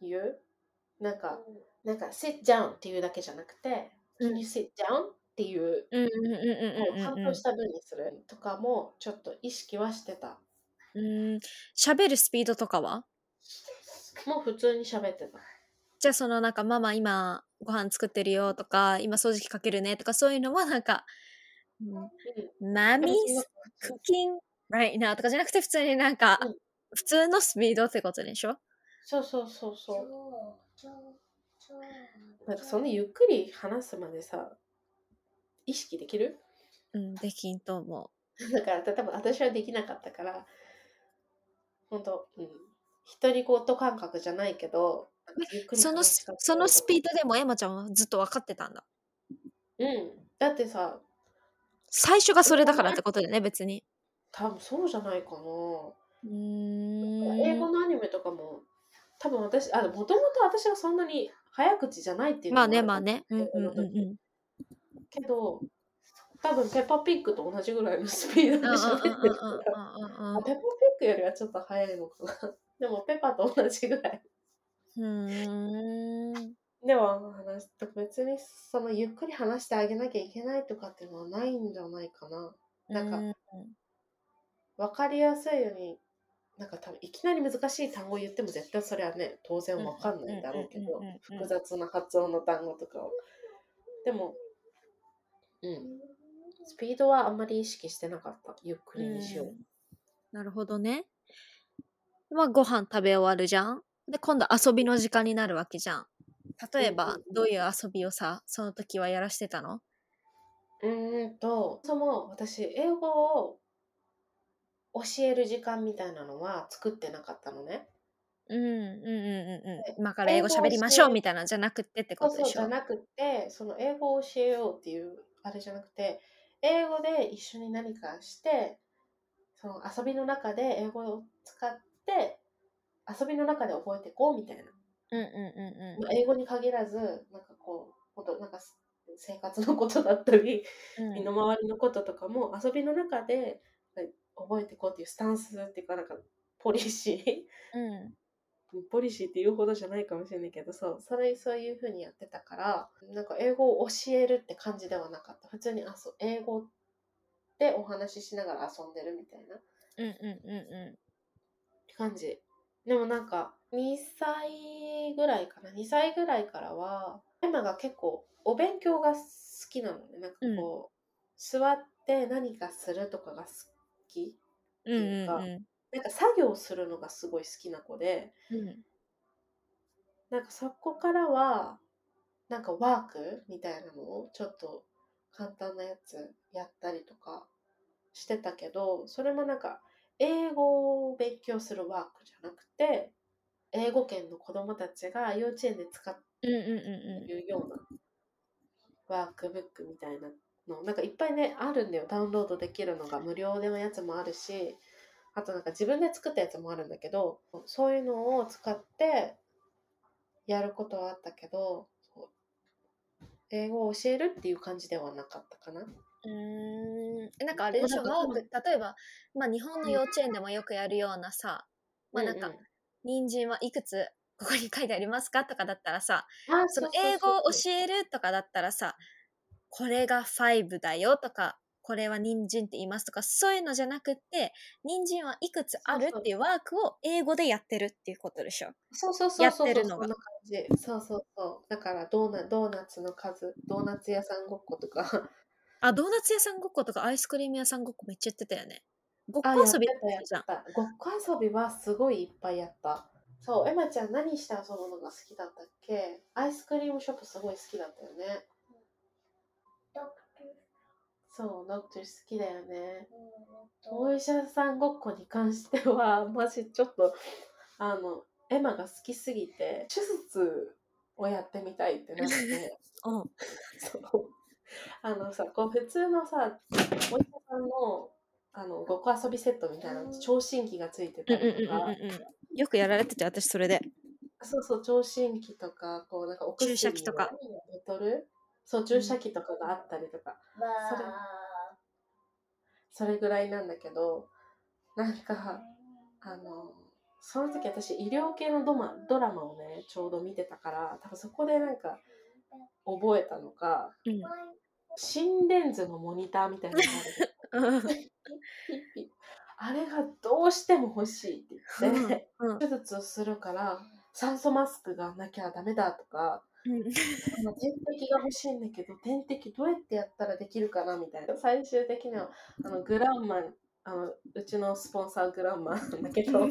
言う？なんか、なんか、sit down っていうだけじゃなくて、うん can you sit down っていう、うんうんうんうんちゃうんんとした文にするとかも、ちょっと意識はしてた。うん。うん喋るスピードとかは？もう普通に喋ってた。じゃあそのなんかママ今ご飯作ってるよとか今掃除機かけるねとかそういうのはなんか、うん。マミーでもその cooking right now とかじゃなくて普通になんか、うん。普通のスピードってことでしょ？そうそうそうそう。なんかそのゆっくり話すまでさ、意識できる？うん、できんと思 [laughs] だから多分私はできなかったから、本当うん。独り言感覚じゃないけど。そのそのスピード。ドでもエマちゃんはずっと分かってたんだ。うん。だってさ、最初がそれだからってことだよね、別に。多分そうじゃないかな。うーん。英語のアニメとかも、多分私、あ、もともと私がそんなに早口じゃないっていうまあね、まあね。うんうんうんうん。けど、多分ペッパーピッグと同じぐらいのスピードで喋ってるから。あペッパーピッグよりはちょっと早いのかな。でもペッパーと同じぐらい。うーん。では話す別にそのゆっくり話してあげなきゃいけないとかっていうのはないんじゃないかな。なんかうんわかりやすいように、なんか多分いきなり難しい単語言っても絶対それはね、当然わかんないだろうけど複雑な発音の単語とかを。でも、うん。スピードはあんまり意識してなかった。ゆっくりにしよう。なるほどね。まあ、ご飯食べ終わるじゃん。で、今度遊びの時間になるわけじゃん。例えばどういう遊びをさ、その時はやらしてたの？うーんと、そも私、英語を教える時間みたいなのは作ってなかったのね。うんうんうんうんうん。今から英語喋りましょうみたいなんじゃなくってってそうそうことでしょ？じゃなくて、その英語を教えようっていうあれじゃなくて、英語で一緒に何かして、その遊びの中で英語を使って、遊びの中で覚えていこうみたいな。うんうんうんまあ英語に限らず、なんかこう、本当なんか生活のことだったり、うん。身の回りのこととかも遊びの中ではい覚えていこうっていうスタンスっていうか、なんかポリシーうん。ポリシーって言うほどじゃないかもしれないけど、そう、それ、そういうふうにやってたから、なんか英語を教えるって感じではなかった。普通にあそ英語でお話ししながら遊んでるみたいなうんうんうんう感じ。でもなんか、2歳ぐらいかな。2歳ぐらいからは、エマが結構お勉強が好きなのね。なんかこう、座って何かするとかが好き。ん。うんうんいうかうなんか作業するのがすごい好きな子で、ん。うんなんかそこからは、なんかワークみたいなのをちょっと簡単なやつやったりとかしてたけど、それもなんか英語を勉強するワークじゃなくて、英語圏の子供たちが幼稚園で使ってうんうんうんいるようなワークブックみたいなの、なんかいっぱいね、あるんだよ。ダウンロードできるのが無料でのやつもあるし、あとなんか自分で作ったやつもあるんだけど、そういうのを使ってやることはあったけど、英語を教えるっていう感じではなかったかな。うん。なんかあれでしょ、ワーク、例えば、まあ日本の幼稚園でもよくやるようなさ、まあなんかうんうん、人参はいくつここに書いてありますかとかだったらさ、あその英語を教えるとかだったらさ、これが5だよとか、これは人参って言いますとか、そういうのじゃなくって、人参はいくつあるっていうワークを英語でやってるっていうことでしょ？そうそうそうそうやってるのが。そうそうそう。だからドーナドーナツの数、ドーナツ屋さんごっことか。あ、ドーナツ屋さんごっことかアイスクリーム屋さんごっこめっちゃやってたよね。ごっこあ、遊びやってたやじゃん。た。ごっこ遊びはすごいいっぱいやった。そう、エマちゃん何して遊ぶのが好きだったっけ？アイスクリームショップすごい好きだったよね。ドクタそう、ノクトゥ好きだよね。ーお医者さんごっこに関しては、[laughs] マジちょっと、あの、エマが好きすぎて、手術をやってみたいってなって、[laughs] うん。[laughs] そう。[laughs] あのさ、こう普通のさ、お医者さんの、あの、ごっこ遊びセットみたいな、聴診器がついてたりとか。よくやられてて、私それで。そうそう、聴診器とか、こうなんかお薬注射器とか。のボトルそう、注射器とかがあったりとか、それわそれぐらいなんだけど、なんか、あの、その時私医療系のドマドラマをね、ちょうど見てたから、多分そこでなんか覚えたのか、うん。心電図のモニターみたいなのがある [laughs] あれがどうしても欲しいって言って、うん手術をするから酸素マスクがなきゃダメだとか、うん。点滴が欲しいんだけど点滴どうやってやったらできるかなみたいな。最終的にはあのグランマンあのうちのスポンサーグランマンだけど。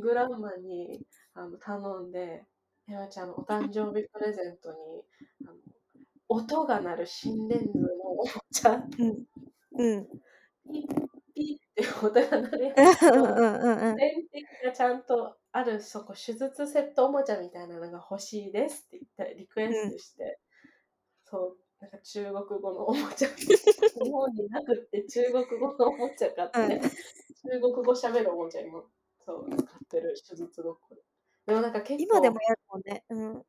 グランマンにあの頼んで「エマちゃんのお誕生日プレゼントにあの音が鳴る心電図のおもちゃうん。うん。ピッピッって音が鳴るやつうんとうんうん。点滴がちゃんとあるそこ手術セットおもちゃみたいなのが欲しいですって言ってリクエストして、そうなんか中国語のおもちゃ日本になくって中国語のおもちゃ買って、うん中国語喋るおもちゃ今そう使ってる手術ごっこででもなんか結構今でもやるもんね。うん。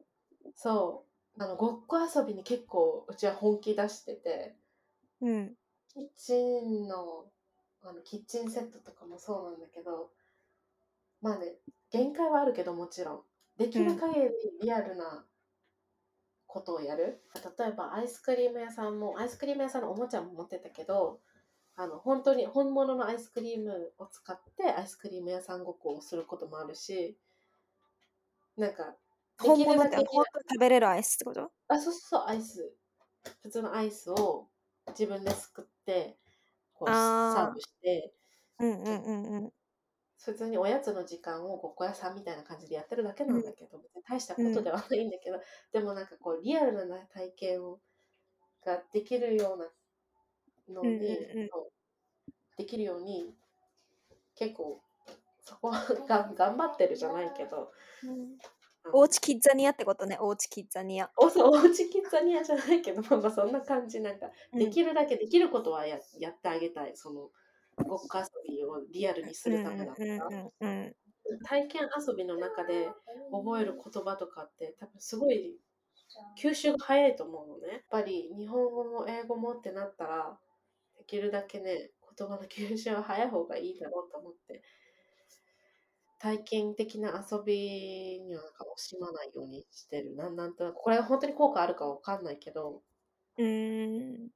そうあのごっこ遊びに結構うちは本気出しててうん。キッチンのあのキッチンセットとかもそうなんだけどまあね限界はあるけどもちろんできる限りリアルなことをやる、例えばアイスクリーム屋さんもアイスクリーム屋さんのおもちゃも持ってたけどあの本当に本物のアイスクリームを使ってアイスクリーム屋さんごっこをすることもあるしなんかで本物って本当に食べれるアイスってこと？あ、そうそうそう、アイス。普通のアイスを自分ですくって、こうサーブして、うんうんうんうん。普通におやつの時間をごっこ屋さんみたいな感じでやってるだけなんだけど、別に大したことではないんだけど、でもなんかこう、リアルな体験をができるようなのに、うんうんできるように、結構、そこはが頑張ってるじゃないけど、おうちキッザニアってことね、おうちキッザニア。おそうおうちキッザニアじゃないけど、[laughs] まあまあそんな感じ、なんか、できるだけできることはややってあげたい。そのごっこ遊びをリアルにするためだったら、うんうんうん体験遊びの中で覚える言葉とかって多分すごい吸収が早いと思うのね。やっぱり日本語も英語もってなったらできるだけね言葉の吸収は早い方がいいだろうと思って体験的な遊びにはなんか惜しまないようにしてる。なんなんとなくこれが本当に効果あるかわかんないけどうーん。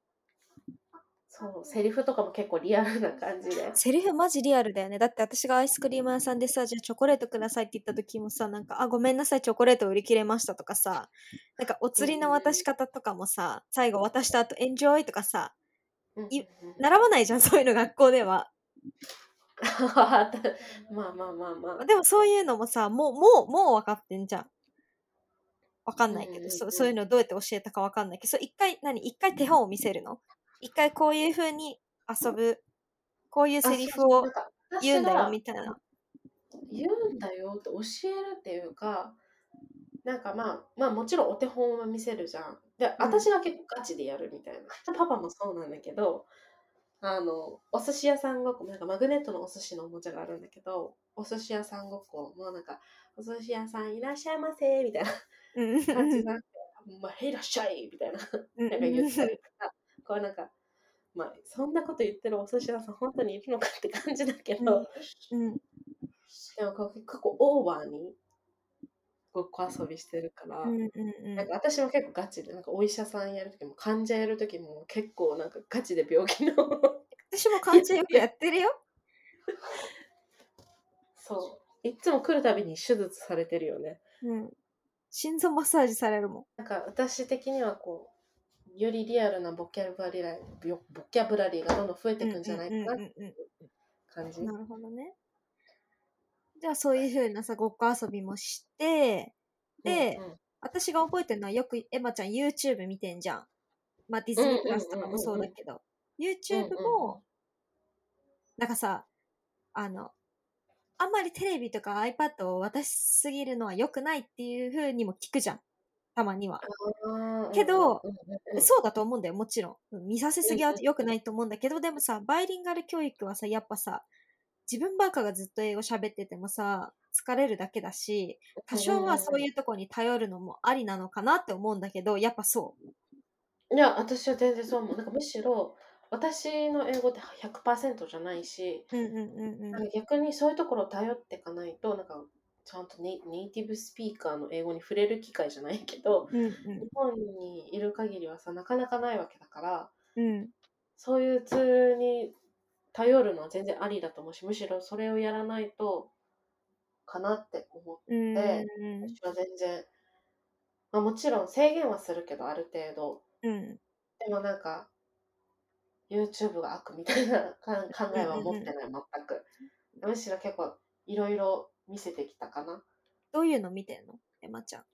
そうセリフとかも結構リアルな感じで。セリフマジリアルだよね。だって私がアイスクリーム屋さんでさ、じゃあチョコレートくださいって言った時もさ、なんか、あ、ごめんなさい、チョコレート売り切れましたとかさ、なんかお釣りの渡し方とかもさ、最後渡した後、エンジョイとかさ、いうんうんうん習わないじゃん、そういうの学校では。まあまあまあまあ。でもそういうのもさ、もう、もう、もう分かってんじゃん。わかんないけど、うんうんうんそそういうのどうやって教えたかわかんないけど、一回、何？一回手本を見せるの？一回こういう風に遊ぶ、こういうセリフを言うんだよ、みたいな。言うんだよって教えるっていうかなんかまあまあもちろんお手本は見せるじゃん。でうん。私が結構ガチでやるみたいな、パパもそうなんだけどあのお寿司屋さんごっこなんかマグネットのお寿司のおもちゃがあるんだけどお寿司屋さんごっこもうなんかお寿司屋さんいらっしゃいませみたいなうん。うん感じなんかまあ、へいらっしゃいみたいな。うん。なんか言ったりとか、こうなんか、まあ、そんなこと言ってるお寿司屋さん本当にいるのかって感じだけど、うん。でもこう結構オーバーにごっこ遊びしてるから、うんうんうんなんか私も結構ガチで、なんかお医者さんやるときも患者やるときも結構なんかガチで病気の、私も漢字よくやってるよ。そう、いつも来るたびに手術されてるよね。うん。心臓マッサージされるもん。なんか私的にはこう、よりリアルなボキャブラリーボボキャブラリーがどんどん増えていくんじゃないかなってうんうんうんうん感じ。なるほどね。じゃあそういう風なさ、ごっこ遊びもして、でうんうん私が覚えてるのはよくエマちゃん YouTube 見てんじゃん。まあディズニープラスとかもそうだけど、YouTube も、なんかさ、あの、あんまりテレビとか iPad を渡しすぎるのは良くないっていう風にも聞くじゃん。たまには。けど、そうだと思うんだよ、もちろん。見させすぎは良くないと思うんだけど、でもさ、バイリンガル教育はさ、やっぱさ、自分ばっかがずっと英語喋っててもさ、疲れるだけだし、多少はそういうとこに頼るのもありなのかなって思うんだけど、やっぱそう。いや、私は全然そう思う。なんかむしろ、私の英語って100%じゃないし、逆にそういうところを頼っていかないと、なんかちゃんとネイティブスピーカーの英語に触れる機会じゃないけど、うん日本にいる限りはさ、なかなかないわけだから、うん。うん。そういうツールに頼るのは全然ありだと思うし、むしろそれをやらないと、かなって思って、うん私は全然、まあもちろん制限はするけど、ある程度。うん。でもなんか、YouTube が悪みたいな考 [laughs] 考えは持ってない、全く。むしろ結構いろいろ見せてきたかな。どういうの見てんの？エマちゃん。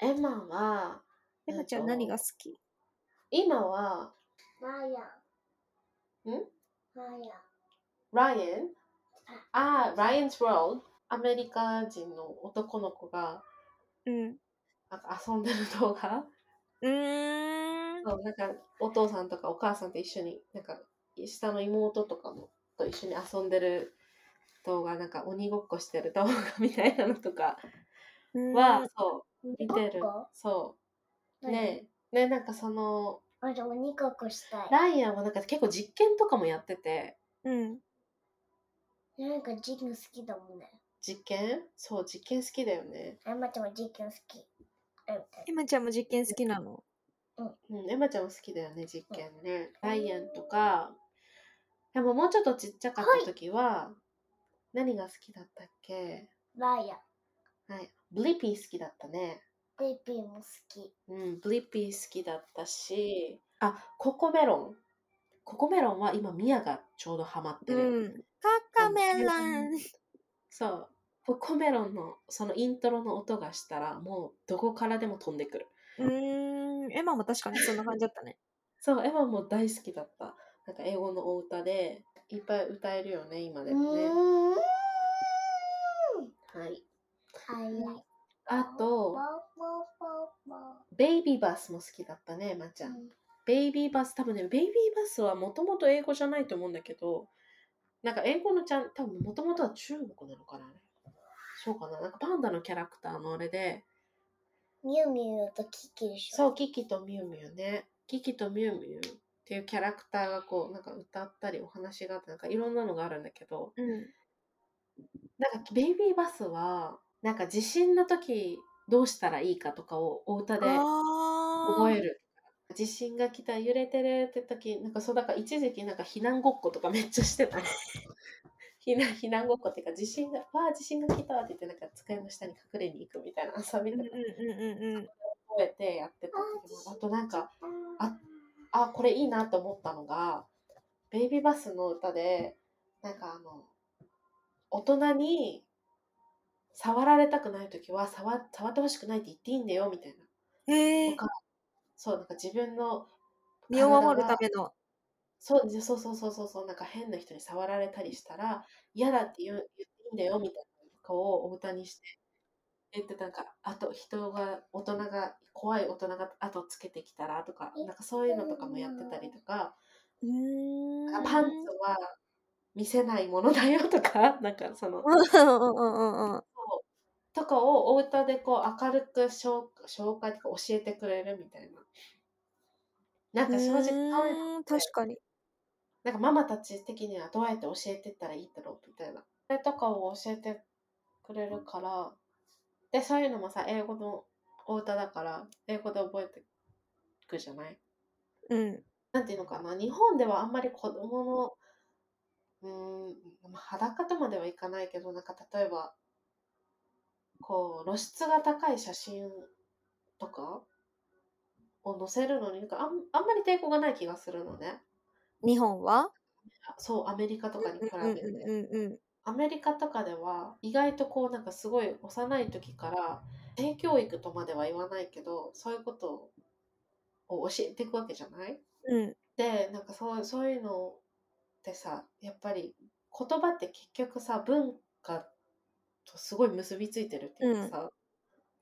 エマは、エマちゃん何が好き？今は、マヤ。ん？ライアンあ。あ、ライアンズ・ワールド。アメリカ人の男の子がうん。なんか遊んでる動画。うーん。そうなんかお父さんとかお母さんと一緒になんか下の妹とかもと一緒に遊んでる動画なんか鬼ごっこしてる動画みたいなのとか。は、そう見てる。そう。ねねなんかそのあれ、鬼ごっこしたい。ライアンはなんか結構実験とかもやっててうん。なんか実験好きだもんね。実験？そう実験好きだよねエマちゃんも実験好き。うんエマちゃんも実験好きなの？うんエマちゃんも好きだよね実験ね Ryan とかでももうちょっとちっちゃかった時は、何が好きだったっけ？ Ryan。はい。 Blippi 好きだったね。ベイビーも好き。うん、 Blippi 好きだったし、あ、 Cocomelon。ココメロンは今、ミヤがちょうどハマってる。うん。カカメラン。そう。ココメロンのそのイントロの音がしたら、もうどこからでも飛んでくる。うーん。エマも確かにそんな感じだったね。[laughs] そう、エマも大好きだった。なんか英語のお歌で、いっぱい歌えるよね、今でもね。ん。はい。早い。あと、ベイビーバスも好きだったね、エマちゃん。ベイビーバス、多分ね、ベイビーバスはもともと英語じゃないと思うんだけど、なんか英語のちゃん、多分もともとは中国なのかなそうかななんかパンダのキャラクターのあれで、ミュウミュウとキキでしょ。そう、キキとミュウミュウね。キキとミュウミュウっていうキャラクターがこう、なんか歌ったりお話があって、なんかいろんなのがあるんだけど、うん。なんかベイビーバスは、なんか地震の時どうしたらいいかとかをお歌であ覚える。地震が来た揺れてるって時なんかそうだから一時期なんか避難ごっことかめっちゃしてた [laughs] 避難避難ごっこっていうか地震がわあ地震が来たって言ってなんか机の下に隠れに行くみたいな遊びうんうんとかうんうんうん。覚えてやってた時もあとなんかああこれいいなと思ったのがベイビーバスの歌でなんかあの大人に触られたくない時は触触ってほしくないって言っていいんだよみたいなへえそうなんか自分の身を守るための。そうそうそうそうそうそうなんか変な人に触られたりしたら嫌だって言う言っていいんだよみたいなとかをお歌にして言ってなんかあと人が大人が怖い大人が後つけてきたらとかなんかそういうのとかもやってたりとかうーん。パンツは見せないものだよとかなんかそのうんうんうんうん。とかをお歌でこう明るく紹紹介とか教えてくれるみたいななんか正直確かに。なんかママたち的にはどうやって教えてったらいいだろうみたいな。それとかを教えてくれるから、で、そういうのもさ、英語のお歌だから、英語で覚えてくじゃない？うん。なんていうのかな、日本ではあんまり子供の、うーん、まあ裸とまではいかないけど、なんか例えば、こう、露出が高い写真とかを載せるのになんかあん、あんまり抵抗がない気がするのね。日本は？そう、アメリカとかに比うんべて。うんうんうん。アメリカとかでは意外とこうなんかすごい幼い時から性教育とまでは言わないけどそういうことを教えていくわけじゃない？うん。でなんかそうそういうのってさやっぱり言葉って結局さ文がとすごい結びついてるっていうかさ、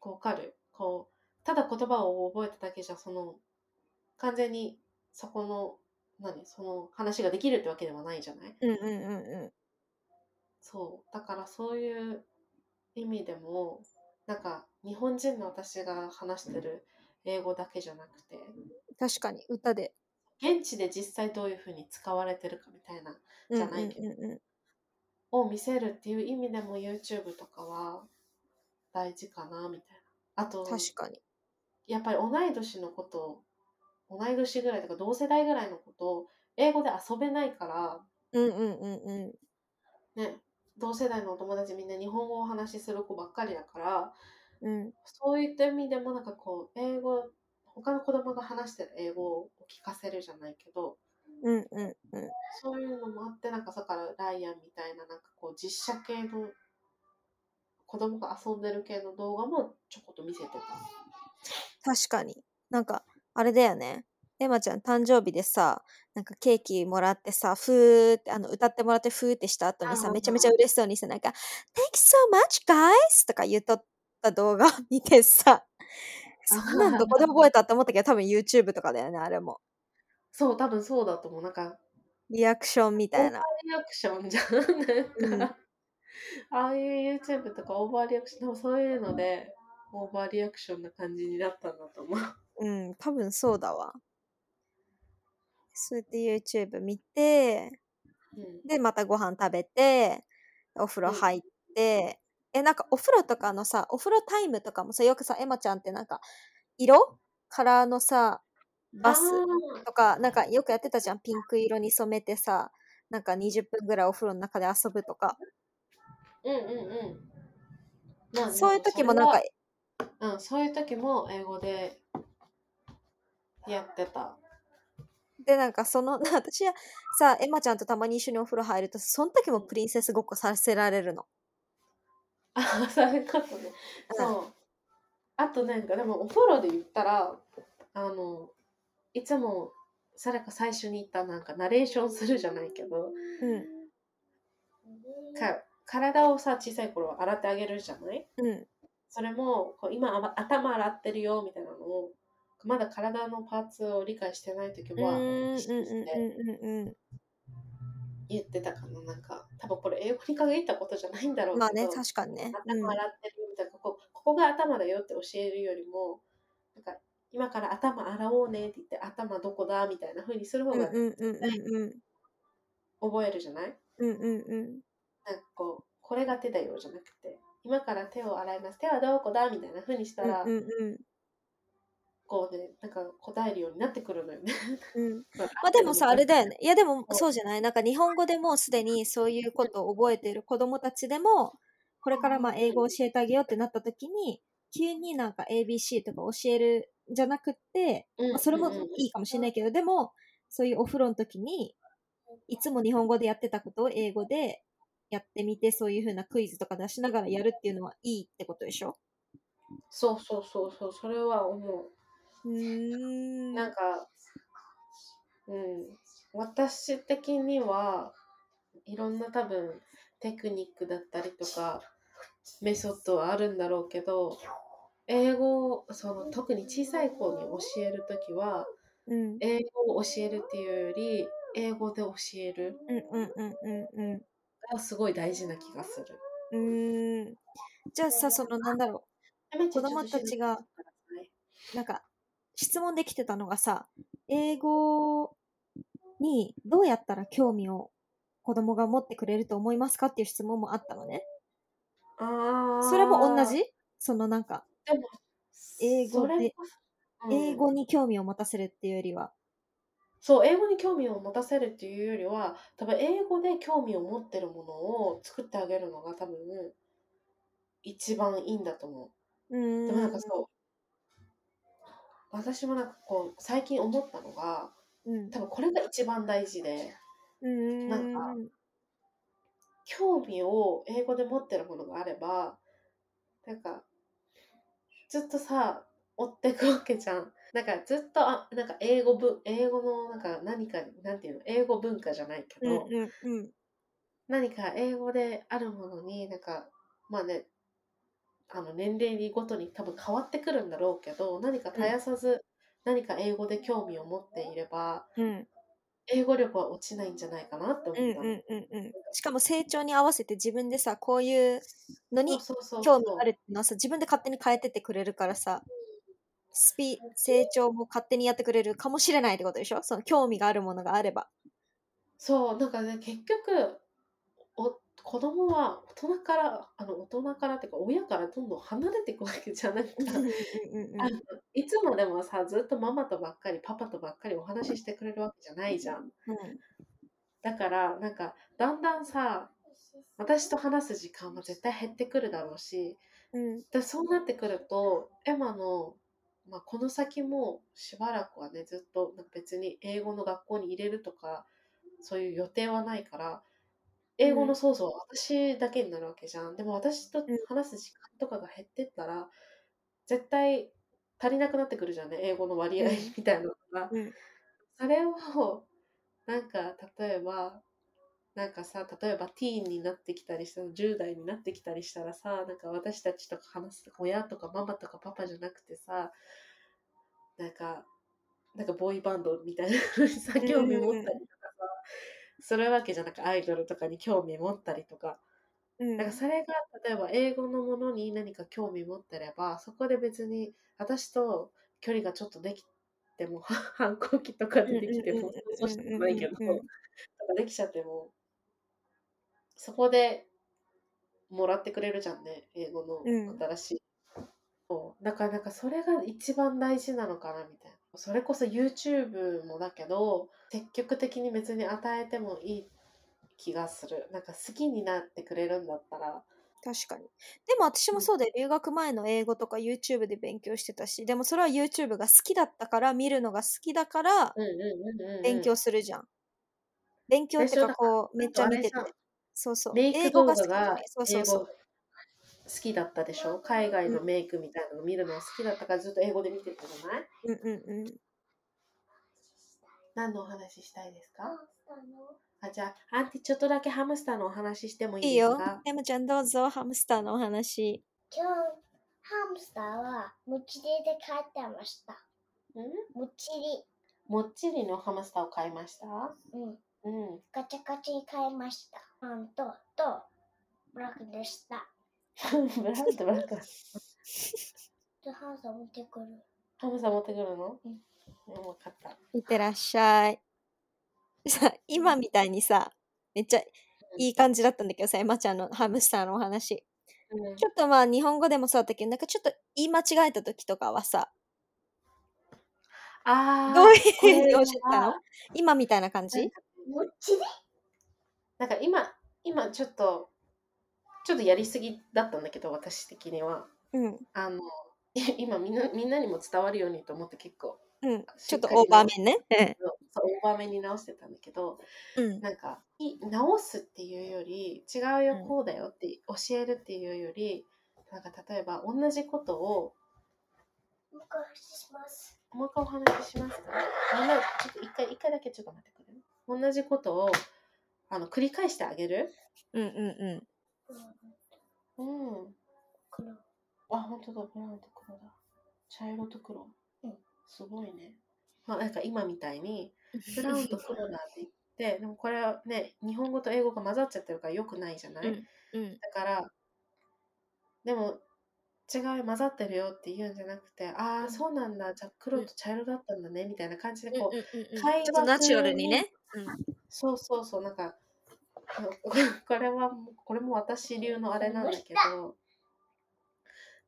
こうわかる。こうただ言葉を覚えただけじゃその完全にそこの何？その話ができるってわけではないじゃない？うんうんうんうそう。だからそういう意味でもなんか日本人の私が話してる英語だけじゃなくてん。確かに、歌で。現地で実際どういうふうに使われてるかみたいなうんじゃないけど。うんうんうんを見せるっていう意味でも YouTube とかは大事かなみたいな。あと確かに。やっぱり同い年のこと同い年ぐらいとか同世代ぐらいのことを英語で遊べないからうんうんうんうん。ね同世代のお友達みんな日本語をお話しする子ばっかりだからうんそういった意味でもなんかこう英語他の子供が話してる英語を聞かせるじゃないけどうんうんうん。そういうのもあってなんかだからライアンみたいななんかこう実写系の子供が遊んでる系の動画もちょこっと見せてた。確かに。なんか、あれだよね。エマちゃん誕生日でさ、なんかケーキもらってさ、ふーって、あの、歌ってもらってふーってした後にさ、あめちゃめちゃ嬉しそうにさ、なんか、Thank you so much, guys! とか言っとった動画見てさ、そんなんどこで覚えたって思ったけど、多分 YouTube とかだよね、あれも。そう、多分そうだと思う。なんか、リアクションみたいな。リアクションじゃん。[laughs] なんか、うんああいう YouTube とかオーバーリアクション、でもそういうので、オーバーリアクションな感じになったんだと思う。うん、多分そうだわ。そうやって YouTube 見て、うん、で、またご飯食べて、お風呂入って、え、なんかお風呂とかのさ、お風呂タイムとかもさ、よくさ、エマちゃんってなんか、色？カラーのさ、バスあとか、なんかよくやってたじゃん。ピンク色に染めてさ、なんか20分ぐらいお風呂の中で遊ぶとか。ーうんうんうん。まあそういう時もなんかうん、そういう時も英語でやってた。で、なんかその、[laughs] 私はさ、エマちゃんとたまに一緒にお風呂入ると、その時もプリンセスごっこさせられるの。ああ、そういうことね。そう。あとなんか、でもお風呂で言ったら、あの、いつも、それか最初に言ったなんかナレーションするじゃないけど、うん、か体をさ、小さい頃は洗ってあげるじゃない？うん、それも、こう今頭洗ってるよみたいなのを、まだ体のパーツを理解してない時うん、うん、は、てうん、う言ってたかな。なんか、多分これ英語に限ったことじゃないんだろうけん。ど、まあね、確かにね。うん頭洗ってるみたいな、ここここが頭だよって教えるよりも、なんか今から頭洗おうねって言って、頭どこだみたいな風にする方がうんうんうんうんうん。覚えるじゃない、うんうんうん。なんかこう、これが手だよじゃなくて、今から手を洗います。手はどこだみたいな風にしたら、うんうんこうね、なんか答えるようになってくるのよね。うん。ま [laughs] まあでもさあれだよね。[laughs] いやでもそう。じゃない？なんか日本語でもうすでにそういうことを覚えている子供たちでもこれからまあ英語を教えてあげようってなった時に急になんか ABC とか教えるんじゃなくって、うんまあ、それもいいかもしれないけどでもそういうお風呂の時にいつも日本語でやってたことを英語でやってみてそういう風なクイズとか出しながらやるっていうのはいいってことでしょ？そうそうそうそう、それは思う。うーん。なんか、うん、私的にはいろんな多分テクニックだったりとかメソッドはあるんだろうけど英語をその特に小さい子に教えるときはうん。英語を教えるっていうより英語で教えるうんうんうんうんうん。がすごい大事な気がする。うーん。じゃあさ、そのなんだろ子供たちがう、なんか質問できてたのがさ、英語にどうやったら興味を子供が持ってくれると思いますかっていう質問もあったのね。あー。それも同じ？そのなんか、でも英語でうん英語に興味を持たせるっていうよりは。そう、英語に興味を持たせるっていうよりは、多分英語で興味を持ってるものを作ってあげるのが多分一番いいんだと思うーう。ん。でもなんかそう、私もなんかこう、最近思ったのが、うん。多分これが一番大事で、うーん。なんか興味を英語で持ってるものがあれば、なんか、ずっとさ、追ってくわけじゃん。なんかずっと、あ、なんか英語文、英語のなんか何か、なんていうの、英語文化じゃないけど、うんうんうん。何か英語であるものになんかまあねあの年齢ごとに多分変わってくるんだろうけど何か絶やさず何か英語で興味を持っていればうん英語力は落ちないんじゃないかなって思うんったの。うんうんうん。しかも成長に合わせて自分でさ、こういうのに興味あるっていうのはさ、自分で勝手に変えてってくれるからさ、スピ、成長も勝手にやってくれるかもしれないってことでしょ？その興味があるものがあれば。そうなんかね結局お子供は大人からあの大人からっていうか親からどんどん離れていくわけじゃなくてうんうんうんあのいつまでもさずっとママとばっかりパパとばっかりお話ししてくれるわけじゃないじゃん。うんだからなんかだんだんさ私と話す時間は絶対減ってくるだろうしうんでそうなってくるとエマの、まあ、この先もしばらくはねずっと別に英語の学校に入れるとかそういう予定はないから英語の操作は私だけになるわけじゃん。でも私と話す時間とかが減ってったら絶対足りなくなってくるじゃんね。英語の割合うん。みたいなのが。うん。それをなんか例えばなんかさ例えばティーンになってきたりしたら10代になってきたりしたらさなんか私たちとか話す親とかママとかパパじゃなくてさなんかなんかボーイバンドみたいなのにさ興味持ったりとするわけじゃなくアイドルとかに興味持ったりとか。うん。だからそれが例えば英語のものに何か興味持ってればそこで別に私と距離がちょっとできても [laughs] 反抗期とか出てきてもそうしてないけどとかできちゃってもそこでもらってくれるじゃんね英語のうん。新しい、そう。だからなんかそれが一番大事なのかなみたいなそれこそ YouTube もだけど積極的に別に与えてもいい気がするなんか好きになってくれるんだったら確かに。でも私もそうだよ。留学前の英語とか YouTube で勉強してたし、でもそれは YouTube が好きだったから、見るのが好きだからうんうんうんうんうん勉強するじゃん。勉強ってかこう、めっちゃ見てて。そうそう。英語が好きだがね。そうそ英うそう語。好きだったでしょ？海外のメイクみたいなの見るの好きだったからずっと英語で見てたじゃない？うんうんうん。何のお話ししたいですか？あじゃあアンティちょっとだけハムスターのお話ししてもいいいいよですか。エムちゃんどうぞ、ハムスターのお話。今日ハムスターはもちりで帰ってました。うん？もちり。もっちりのハムスターを買いました？うん。うん。ガチャガチャに買いました。パンと、と、ブラックでした。ブラックブラック。で、ハムスター持ってくる。ハムスター持ってくるの？うん。うん、分かった。いってらっしゃい。さ、今みたいにさ、めっちゃいい感じだったんだけどさ、エマちゃんのハムスターのお話。うんちょっとまあ日本語でもそうだったけど、なんかちょっと言い間違えた時とかはさ、ああ。どういうふうに教えたの？は今みたいな感じ？もちりなんか今、今ちょっと、ちょっとやりすぎだったんだけど、私的には。うん。あの、今みんなみんなにも伝わるようにと思って結構、うん。ちょっとオーバー面ね。そうオーバーめに直してたんだけど、うん。なんか、い直すっていうより、違うよう、んこうだよって教えるっていうより、なんか例えば同じことを、もう一回します。もう一回お話ししますか？みんな、ちょっと一回、一回だけちょっと待ってくれる？同じことを、あの、繰り返してあげる？うんうんううん。うん。黒。あ、本当だ、ブラウンと黒だ。茶色と黒。うん。すごいね。まあ、なんか今みたいに、ブラウンと黒だって言って、でもこれはね、日本語と英語が混ざっちゃってるから良くないじゃない、うんん。うん。だから、でも、違うよ、混ざってるよって言うんじゃなくて、ああ、そうなんだ、じゃあ黒と茶色だったんだね、みたいな感じで、こう、うんうんうん会話ちょっとナチュラルにね。そうそうそう、なんか、[laughs] これはもう、これも私流のあれなんだけど、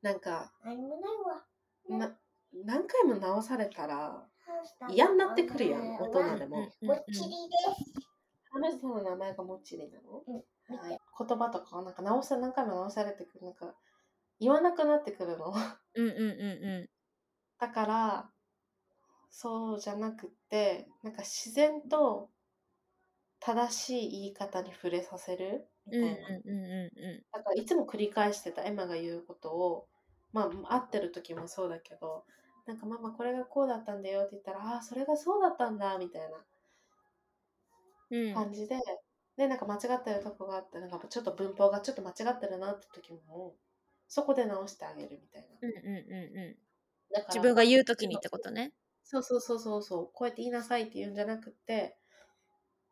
なんか、何回も直されたら嫌になってくるやん、大人でうんも。うんもっちりです。ハムスターの名前がもっちりなの、はい、言葉とかなんか直さ何回も直されてくるなんか言わなくなってくるの。うんうんうんうだからそうじゃなくってなんか自然と正しい言い方に触れさせる？みん。たいな、うんうんうんうだからいつも繰り返してたエマが言うことをまあ会ってる時もそうだけどなんかママこれがこうだったんだよって言ったらああーそれがそうだったんだみたいなんうん。感じで、で、なんか間違ってるとこがあって、なんかちょっと文法がちょっと間違ってるなって時も、そこで直してあげるみたいな。うんうんうんうん。だから自分が言うときにってことね。そうそうそうそうそう。こうやって言いなさいって言うんじゃなくて、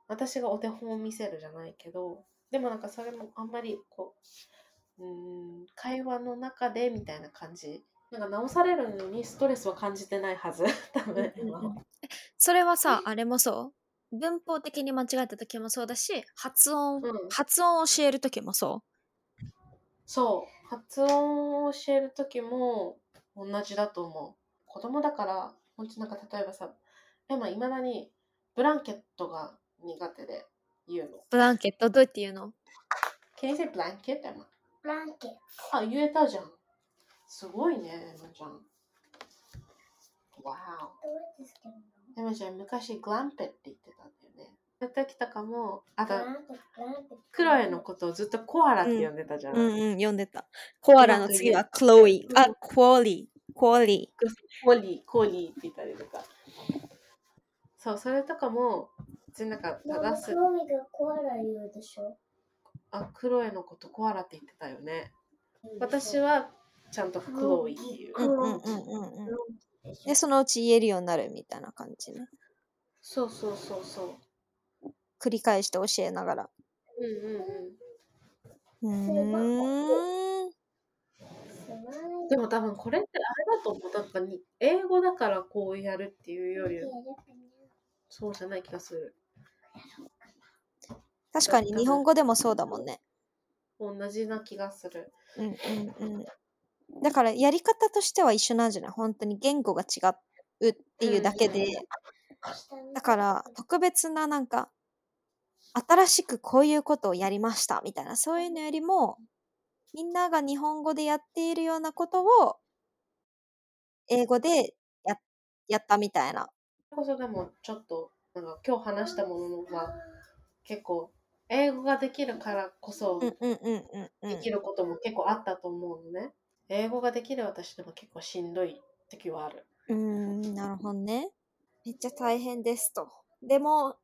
私がお手本を見せるじゃないけど、でもなんかそれもあんまりこう、うーん、会話の中でみたいな感じ。なんか直されるのにストレスは感じてないはず。[laughs] 多分、それはさ、あれもそう？文法的に間違えた時もそうだし、発音、うん発音を教える時もそそう。発音を教える時も同じだと思う。子供だから、本当なんか例えばさ、今いまだにブランケットが苦手で言うの。う。ブランケット？どうやって言うの？Can you say blanket? ブランケッあ、言えたじゃん。すごいね、エマちゃん。わト。どうやってつけるの？お。エマちゃん、昔グランペって言ってたんだよね。やってきたかも、あとブ、ランケット、ブランケット。クロエのことをずっとコアラって呼んでたじゃん。うんうん、読んでた。コアラの次はクロイ。あ、クオリー。クオリコリー、コリーって言ったりとか。そう、それとかも、別になんかでも正すク。ロミがコアラ言うでしょあ、クロエのことコアラって言ってたよね。私はちゃんとクロイっていう。ー。うんうんうんうんうん。で、そのうち言えるようになるみたいな感じね。そうそうそうそう。繰り返して教えながら。うんうんうん。うーん。でも多分これってあれだと思う。なんかに英語だからこうやるっていうよりそうじゃない気がする。確かに日本語でもそうだもんね。同じな気がする。うんうんうん。だからやり方としては一緒なんじゃない？本当に言語が違うっていうだけで。だから特別ななんか新しくこういうことをやりましたみたいなそういうのよりもみんなが日本語でやっているようなことを英語でややったみたいな。こそでもちょっとなんか今日話したものは結構英語ができるからこそでき。ることも結構あったと思うのね。英語ができる私でも結構しんどい時はある。うーん、なるほどね。めっちゃ大変ですと。でも、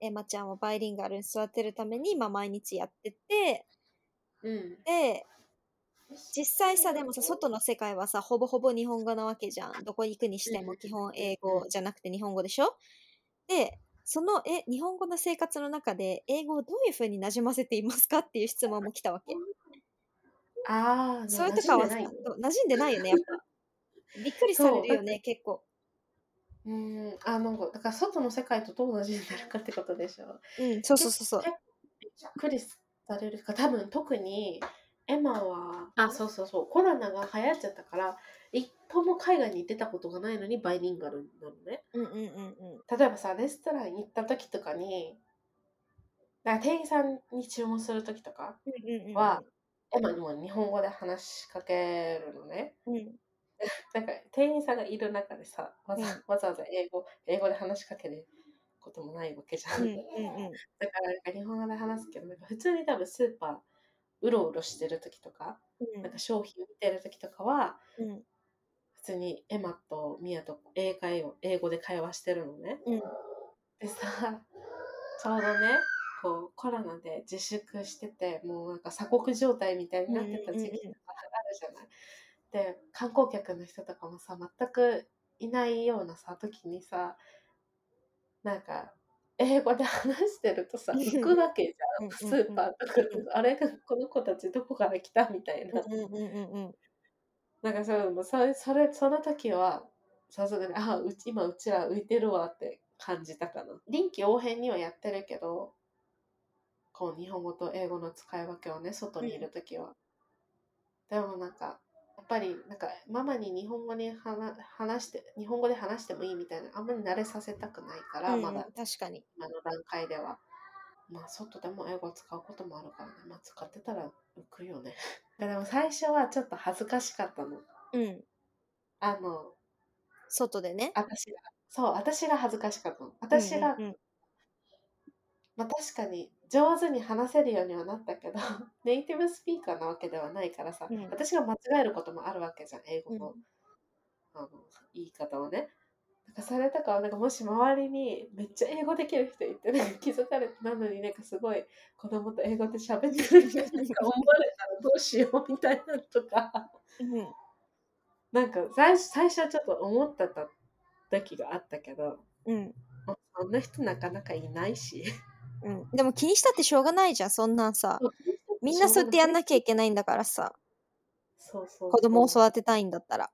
エマちゃんをバイリンガルに育てるために今毎日やってて、うん。で、実際さ、でもさ、外の世界はさ、ほぼほぼ日本語なわけじゃん。どこ行くにしても基本英語じゃなくて日本語でしょ？で、そのえ日本語の生活の中で英語をどういうふうになじませていますかっていう質問も来たわけ。ああ、それとかはさ馴染んでない馴染んでないよね、やっぱ。[laughs] びっくりされるよね、結構。うん、あの、だから外の世界とどう馴染んでるかってことでしょ。うん、そうそうそうそう。びっくりされるか、多分特にエマは、あ、そうそうそう、コロナが流行っちゃったから、一歩も海外に出たことがないのにバイリンガルなのね。うんうんうんうん。例えばさ、レストランに行った時とかに、だから店員さんに注文する時とかうんうんうんは、エマにも日本語で話しかけるのね。うん [laughs] なんか店員さんがいる中でさ、わざ,、うんわざわざ英語英語で話しかけることもないわけじゃん。うんうんうんだからなんか日本語で話すけど、なんか普通に多分スーパーうろうろしてる時とか、うんなんか商品見てる時とかは、うん普通にエマとミヤと英会を英語で会話してるのね。うんでさ、ちょうどね、こうコロナで自粛してて、もうなんか鎖国状態みたいになってた時期とかあるじゃない。で、観光客の人とかもさ、全くいないようなさ、時にさ、なんか、英語で話してるとさ、うん行くわけじゃん。うんスーパーとかで、あれこの子たちどこから来たみたいな。なんかそう、それ、それ、その時は、さすがに、あ、うち、今うちら浮いてるわって感じたかな。臨機応変にはやってるけど、こう、日本語と英語の使い分けをね、外にいる時は。でもなんか、やっぱり、なんか、ママに日本語に話話して、日本語で話してもいいみたいな、あんまり慣れさせたくないから、うんまだ確かに。今の段階では。まあ、外でも英語を使うこともあるからね。まあ、使ってたら浮くよね。[laughs] でも最初はちょっと恥ずかしかったの。うん。あの、外でね。私が、そう、私が恥ずかしかったの。私が、うんうんまあ確かに上手に話せるようにはなったけど、[laughs] ネイティブスピーカーなわけではないからさ、うん私が間違えることもあるわけじゃん、英語の,、うんあの言い方をね。なんかそれとかなんかもし周りにめっちゃ英語できる人いてなんか気づかれてなのになんかすごい子供と英語で喋ってるみたいな思われたらどうしようみたいなのとかうん。なんか最初最初はちょっと思ってた時があったけどうん。そんな人なかなかいないしうん。でも気にしたってしょうがないじゃん、そんなんさ。みんなそうやってやんなきゃいけないんだからさ。そうそう子供を育てたいんだったら。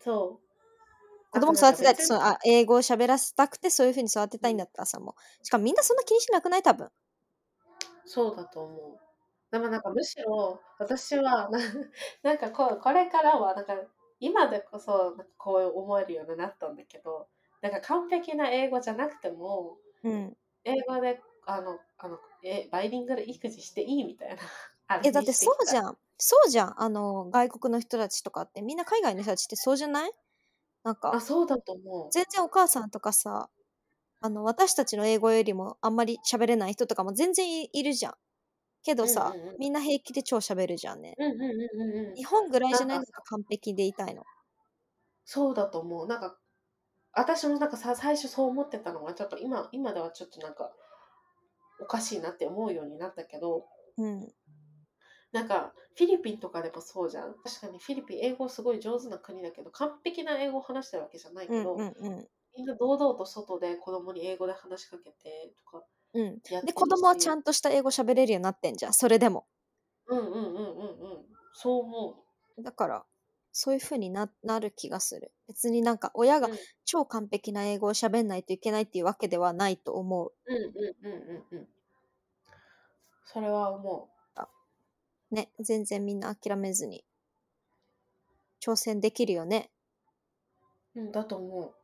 そう子供を育てたいって、そのあ英語を喋らせたくて、そういうふうに育てたいんだったらさ、もう。しかもみんなそんな気にしなくない？多分。そうだと思う。でもなんかむしろ私はな [laughs] なんかこうこれからはなんか今でこそなんかこう思えるようになったんだけどなんか完璧な英語じゃなくてもうん。英語であのあのえバイリンガル育児していいみたいな。あえ、だってそうじん。ゃん。そうじゃん。あの、外国の人たちとかって、みんな海外の人たちってそうじゃない？なんかあ、そうだと思う。全然お母さんとかさ、あの、私たちの英語よりもあんまり喋れない人とかも全然いいるじゃん。けどさ、うんうんうんみんな平気で超喋るじゃんね。うんうんうんうんうん日。本ぐらいじゃないなんのか完璧でいたいの。そうだと思う。なんか私もなんかさ最初そう思ってたのがちょっと今今ではちょっとなんかおかしいなって思うようになったけどうん。なんかフィリピンとかでもそうじゃん確かにフィリピン英語すごい上手な国だけど完璧な英語を話してるわけじゃないけど、うんうんうん。みんな堂々と外で子供に英語で話しかけてとかうん。で、子供はちゃんとした英語喋れるようになってんじゃん。それでも。うんうんうんうんうんそう思だから、そういう風にななる気がする。別になんか親がうん超完璧な英語を喋んないといけないっていうわけではないと思う。ううんうんうんうんうんそれは思ね、全然みんな諦めずに挑戦できるよね。ううんだと思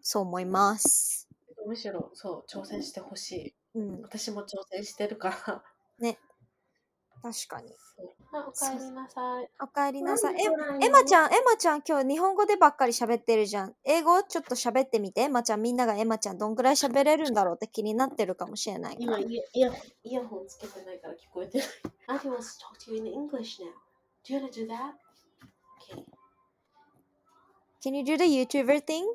そう思います。うむしろそう挑戦してほしいうん、私も挑戦してるから確かに。あおかえりなさいおかえりなさい。え、えエマちゃん、エマちゃん、今日日本語でばっかり喋ってるじゃん。英語ちょっと喋ってみて。エマちゃん、みんながエマちゃんどんくらい喋れるんだろうって気になってるかもしれないから。今イヤイヤホンつけてないから聞こえてない I want to talk to you in English now Do you want to do that? Okay Can you do the YouTuber thing?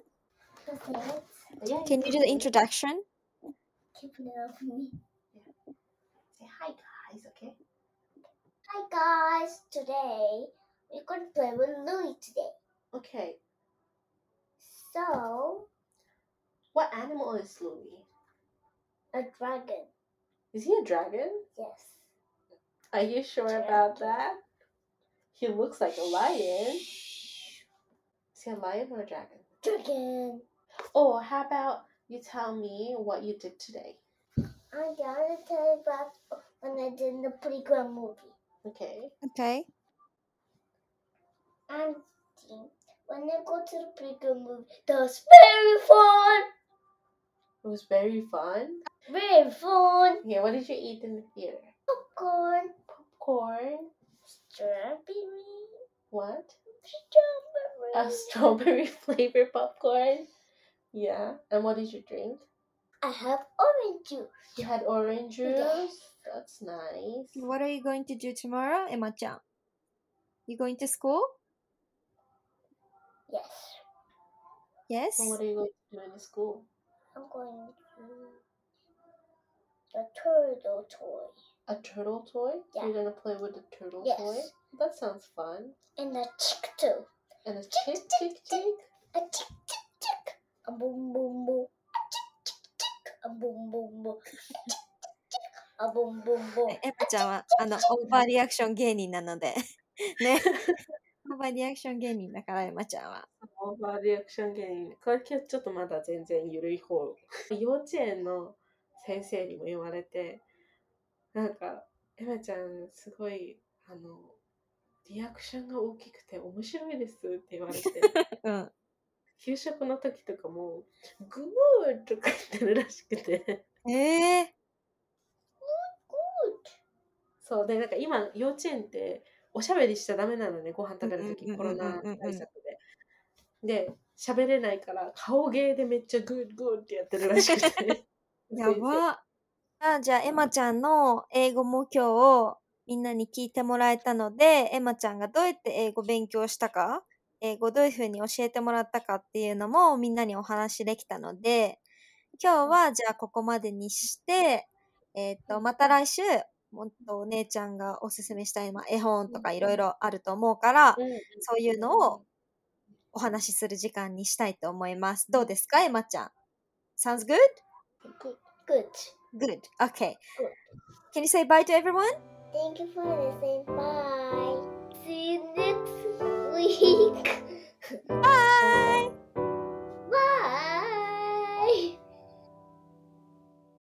Yeah, Can you do the introduction? Keep it up me. Say hi guys, okay? Hi guys, today we're going to play with Louis today. Okay So, What animal is Louis? a dragon. Is he a dragon? Yes. Are you sure about that? He looks like a lion. Is he a lion or a dragon? Dragon. Oh, how about you tell me what you did today? I'm gonna tell you about when I did the playground movie. Okay. Okay. And when I go to the playground movie, that was very fun. It was very fun. Very fun. Yeah, what did you eat in the theater? Popcorn. Popcorn. Strawberry. What? Strawberry. A strawberry [laughs] flavored popcorn. Yeah. And what did you drink? I have orange juice. You had orange juice. Yes. That's nice. What are you going to do tomorrow, Emma-chan? You going to school? Yes. Yes? And what are you going to do in school? I'm going to a turtle toy. A turtle toy? Yeah. You're gonna play with the turtle yes. toy? That sounds fun. And a chick too. And a chick chick chick? chick. A chick chick chick. A boom boom boom. A chick chick chick. A boom boom boom. A chick chick chick. A boom boom boom. エマちゃんは、あの、オーバーリアクション芸人なので。ね。[laughs] オーバーリアクション芸人だから、エマちゃんは。オーバーリアクション芸人。これ今日ちょっとまだ全然緩い方。幼稚園の先生にも言われて、なんか、エマちゃんすごい、あの、リアクションが大きくて面白いですって言われて、[laughs] うん。給食の時とかも、グーとか言ってるらしくて。ええ Good. そうでなんか今幼稚園っておしゃべりしちゃダメなのねご飯食べるときうんうんコロナ対策で。で喋れないから顔芸でめっちゃグーグーってやってるらしくて [laughs] やば。あじゃあ、エマちゃんの英語も今日みんなに聞いてもらえたので、エマちゃんがどうやって英語勉強したか英語どういうふうに教えてもらったかっていうのもみんなにお話できたので、今日はじゃあここまでにして、えっ、と、また来週、もっとお姉ちゃんがおすすめしたい、まあ、絵本とかいろいろあると思うから、うん、そういうのをお話しする時間にしたいと思います。どうですか、エマちゃん ?Sounds good? Good. Good. Okay. Good. Can you say bye to everyone? Thank you for listening. Bye. See you next week. bye.